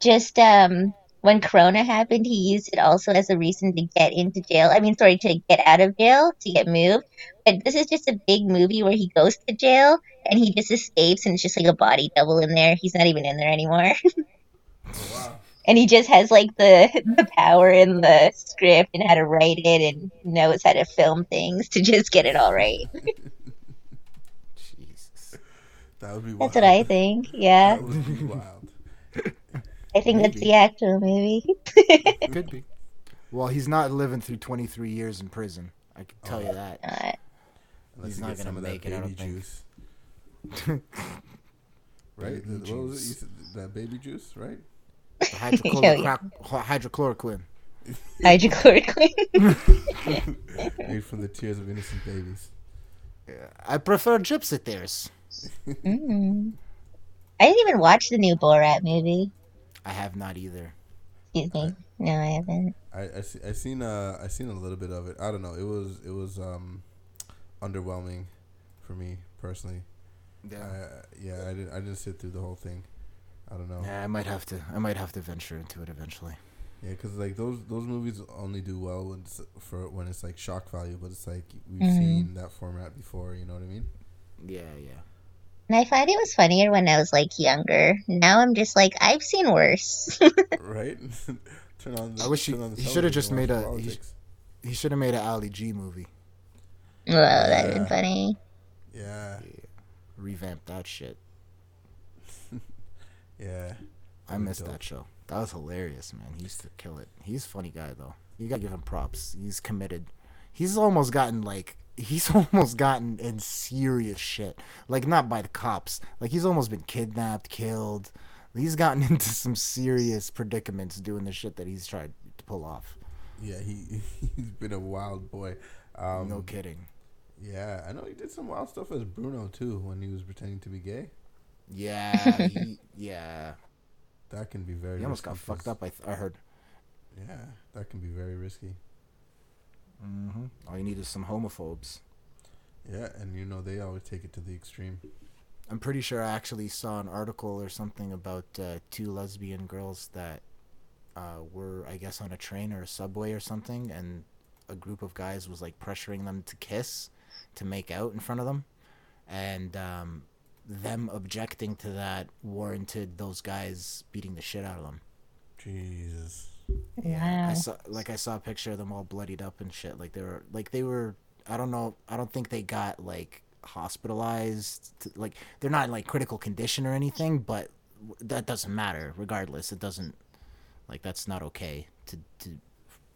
just um when Corona happened, he used it also as a reason to get into jail. I mean, sorry, to get out of jail, to get moved. But this is just a big movie where he goes to jail and he just escapes, and it's just like a body double in there. He's not even in there anymore. Oh, wow. And he just has like the the power in the script and how to write it and knows how to film things to just get it all right. Jesus. That would be wild. That's what I think. Yeah, That would be wild. I think that's the actual movie. Could be. Well, he's not living through 23 years in prison. I can tell you oh. that. Unless He's not gonna some of that make it, I baby don't think. juice. right? Baby The- what was it? juice. You said that baby juice, right? Hydrochloroquine. hydrochloroquine. hydrochloroquine. Made from the tears of innocent babies. Yeah. I prefer gypsy tears. mm. I didn't even watch the new Borat movie. I have not either. Excuse me. No, I haven't. I I, see, I seen uh I seen a little bit of it. I don't know. It was it was um underwhelming for me personally. Yeah. I, yeah, I didn't I didn't sit through the whole thing. I don't know. Yeah, I might have to. I might have to venture into it eventually. Yeah, because like those those movies only do well when it's for when it's like shock value, but it's like we've Mhm. seen that format before. You know what I mean? Yeah, yeah. And I find it was funnier when I was like younger. Now I'm just like I've seen worse. right? turn on. The, I wish he- turn on he shoulda just made a- he. He should have made an Ali G movie. Whoa, that'd been Yeah. funny. Yeah, Revamp that shit. Yeah. I missed dope. that show. That was hilarious, man. He used to kill it. He's a funny guy though. You gotta give him props. He's committed. He's almost gotten like he's almost gotten in serious shit. Like not by the cops. Like he's almost been kidnapped, killed. He's gotten into some serious predicaments doing the shit that he's tried to pull off. Yeah, he he's been a wild boy. Um, no kidding. Yeah, I know he did some wild stuff as Bruno too when he was pretending to be gay. Yeah, he, yeah. That can be very. He almost risky got fucked up. I, th- I heard. Yeah, that can be very risky. hmm All you need is some homophobes. Yeah, and you know they always take it to the extreme. I'm pretty sure I actually saw an article or something about uh, two lesbian girls that uh, were, I guess, on a train or a subway or something, and a group of guys was like pressuring them to kiss, to make out in front of them, and um, them objecting to that warranted those guys beating the shit out of them. Jesus. Wow. I saw like I saw a picture of them all bloodied up and shit. Like they were like they were. I don't know. I don't think they got like hospitalized. To, like they're not in like critical condition or anything. But that doesn't matter. Regardless, it doesn't. Like that's not okay to to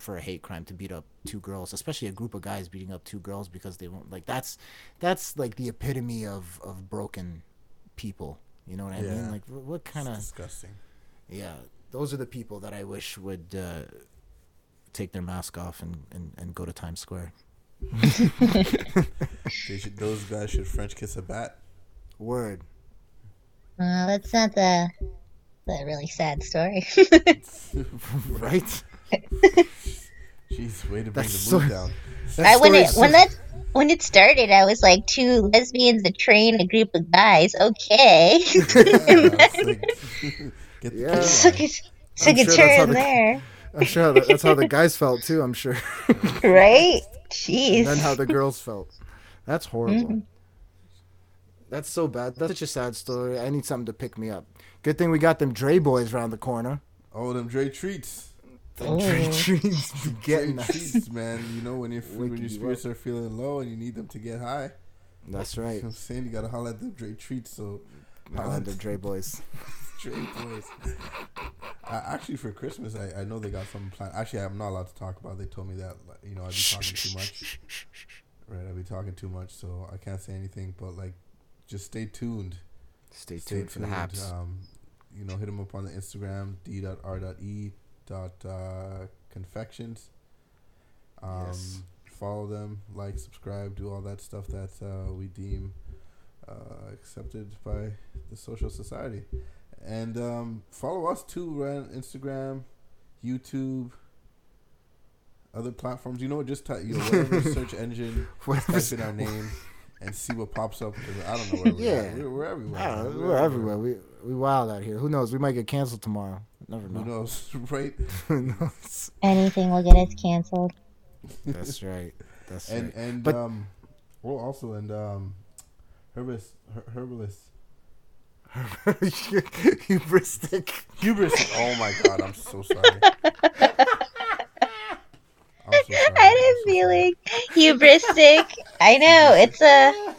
for a hate crime to beat up two girls, especially a group of guys beating up two girls because they won't. Like that's that's like the epitome of of broken people. You know what I Yeah. mean? Like what kind of disgusting. yeah, those are the people that I wish would uh, take their mask off and, and, and go to Times Square. They should. Those guys should French kiss a bat. Word. Well, that's not the the really sad story. right? Jeez, way to bring That's the mood so- down. That I, when it story's when that when it started, I was like two lesbians, a train, a group of guys. Okay, Yeah, it's like, get the Yeah. kiss took line. a, took a sure turn the- there, I'm sure that, that's how the guys felt too. I'm sure. right? and Jeez. then how the girls felt. That's horrible. Mhm. That's so bad. That's such a sad story. I need something to pick me up. Good thing we got them Dre boys around the corner. Oh, them Dre treats. Them Dre Oh. trees be Dre getting us. treats, man. You know when your when your you spirits are feeling low and you need them to get high. That's You know right. what I'm saying you gotta holler at the Dre treats. So holler at the Dre boys. Dre boys. uh, actually, for Christmas, I, I know they got something planned. Actually, I'm not allowed to talk about. it. They told me that you know I'd be talking too much. Right, I'd be talking too much, so I can't say anything. But like, just stay tuned. Stay tuned for the haps. Um, you know, hit them up on the Instagram d.r.e. dot uh, confections. Um, Yes. Follow them, like, subscribe, do all that stuff that uh, we deem uh, accepted by the social society, and um, follow us too. Right on Instagram, YouTube. other platforms. You know, what, just type you know, whatever search engine, type in our name and see what pops up. I don't know where we're Yeah. at. We're, we're everywhere. Don't we're everywhere. We we wild out here. Who knows? We might get canceled tomorrow. Never know. Who knows, right? Who knows? Anything will get us canceled. That's right. That's And right. and But- um, well, also and um, herbalist, her, herbalist, Hubristic. hubris. oh my god, I'm so sorry. I'm so sorry. I I'm didn't so feel sorry. like hubristic. I know it's a.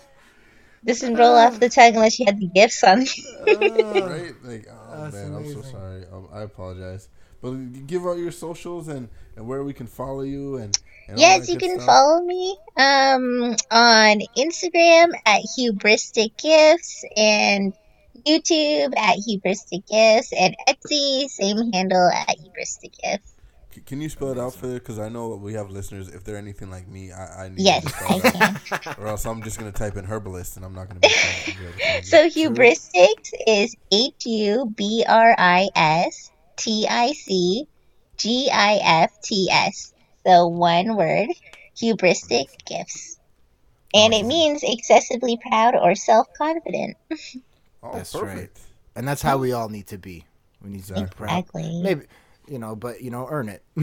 Doesn't roll off the tongue unless you had the gifts on. right? Like, oh That's man, I'm so sorry. Um, I apologize. But give out your socials and, and where we can follow you and. and all yes, that you good can stuff. follow me um on Instagram at hubristic gifts and YouTube at hubristic gifts and Etsy same handle at hubristic gifts. C- Can you spell it out for? Because I know we have listeners. If they're anything like me, I, I need Yes, to spell I it out. can. or else I'm just gonna type in herbalist and I'm not gonna be. able to find it. So hubristic is H U B R I S T I C G I F T S. So one word, hubristic gifts. And it means excessively proud or self confident. Oh, That's right. And that's how we all need to be. We need to be Exactly. proud. Exactly. Maybe, you know, but you know, earn it.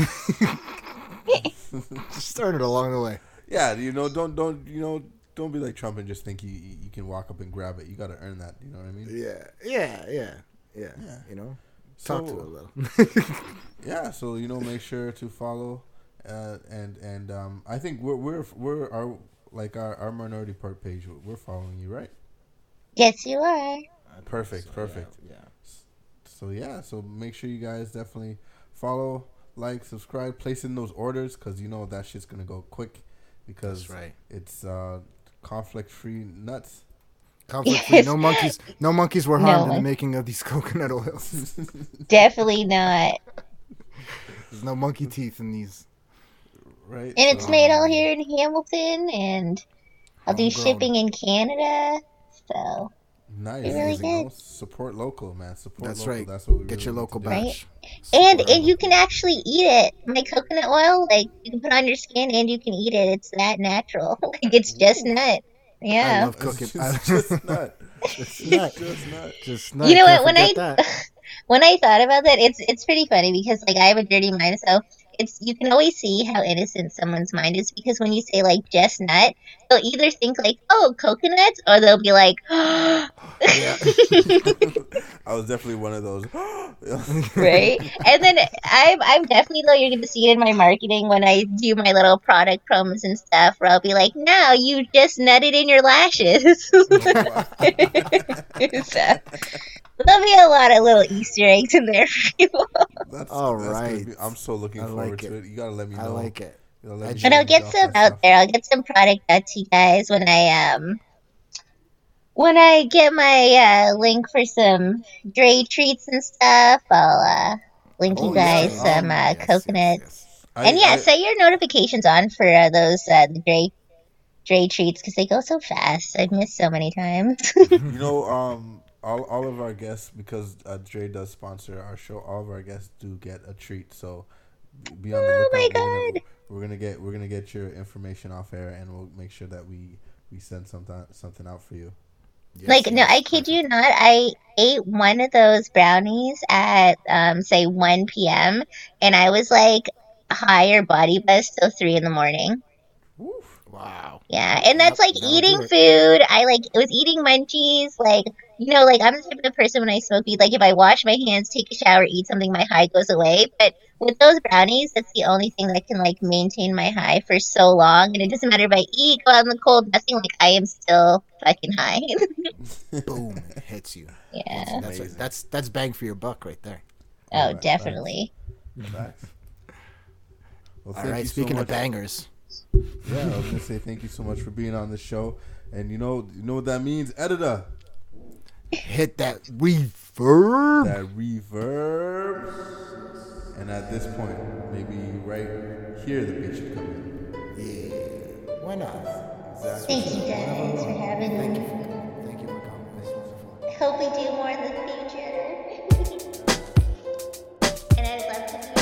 just earn it along the way. Yeah, you know, don't don't you know, don't be like Trump and just think you you can walk up and grab it. You got to earn that. You know what I mean? Yeah, yeah, yeah, yeah. Yeah. You know, talk to So- it a little. Yeah, so you know, make sure to follow, uh, and and um, I think we're we're we're our like our, our minority part page. We're following you, right? Yes, you are. Perfect, So, perfect. Yeah. So yeah, so make sure you guys definitely follow, like, subscribe, place in those orders because you know that shit's gonna go quick because That's right. it's uh, conflict free nuts. Conflict free. Yes. No monkeys. No monkeys were No harmed in the making of these coconut oils. Definitely not. There's no monkey teeth in these. right? And it's So, made all here in Hamilton, and I'll do shipping in Canada. So, Nice. Really good. support local, man. Support That's local. right. That's what we Get really your local batch. Right. Batch. and Support and you can actually eat it. Hmm. My coconut oil, like you can put on your skin and you can eat it. It's that natural. like it's just Ooh. nut. I love cooking. It's just, just nut. It's nut. just nut. Just nut. You know Can't what, when I- that. when I thought about that, it's it's pretty funny because like I have a dirty mind, so it's you can always see how innocent someone's mind is because when you say like just nut, they'll either think like oh coconuts or they'll be like Yeah. I was definitely one of those. right? And then I'm I'm definitely though you're gonna see it in my marketing when I do my little product promos and stuff where I'll be like, no, you just nutted in your lashes. so, there'll be a lot of little Easter eggs in there for you. That's, All that's right. be- I'm so looking I forward like to it. it. You gotta let me know. I like it. You gotta let me And And I'll get some out stuff. there. I'll get some product out to you guys when I um when I get my uh, link for some Dre treats and stuff. I'll uh, link Oh, you yeah. guys some uh, yes, yes, coconuts. yes. I- and yeah, I- set your notifications on for uh, those uh, the Dre Dre treats because they go so fast. I've missed so many times. you know, um, all, all of our guests because uh, Dre does sponsor our show. All of our guests do get a treat, so be on the Oh my We're gonna, God. we're gonna get we're gonna get your information off air, and we'll make sure that we we send something something out for you. Yes, like no, I kid perfect. you not. I ate one of those brownies at um say 1 p.m. and I was like higher body buzz till three in the morning. Woof. Wow. Yeah, and that's Yep, like that'll eating food. I like it was eating munchies. Like you know, like I'm the type of person when I smoke weed. Like if I wash my hands, take a shower, eat something, my high goes away. But with those brownies, that's the only thing that can like maintain my high for so long. And it doesn't matter if I eat, go out in the cold, nothing. Like I am still fucking high. Boom. It hits you. yeah. That's Amazing. that's that's bang for your buck right there. Oh, Alright, thanks. definitely. Facts. Well, All thank right. so Speaking of bangers, Yeah, I was gonna say thank you so much for being on the show, and you know you know what that means, editor. Hit that reverb. That reverb. And at this point, maybe right here the beat should come in. Yeah. Why not? Exactly. Thank you guys for having Thank me. You for, thank you for coming. This was fun. I hope we do more in the future. and I'd love to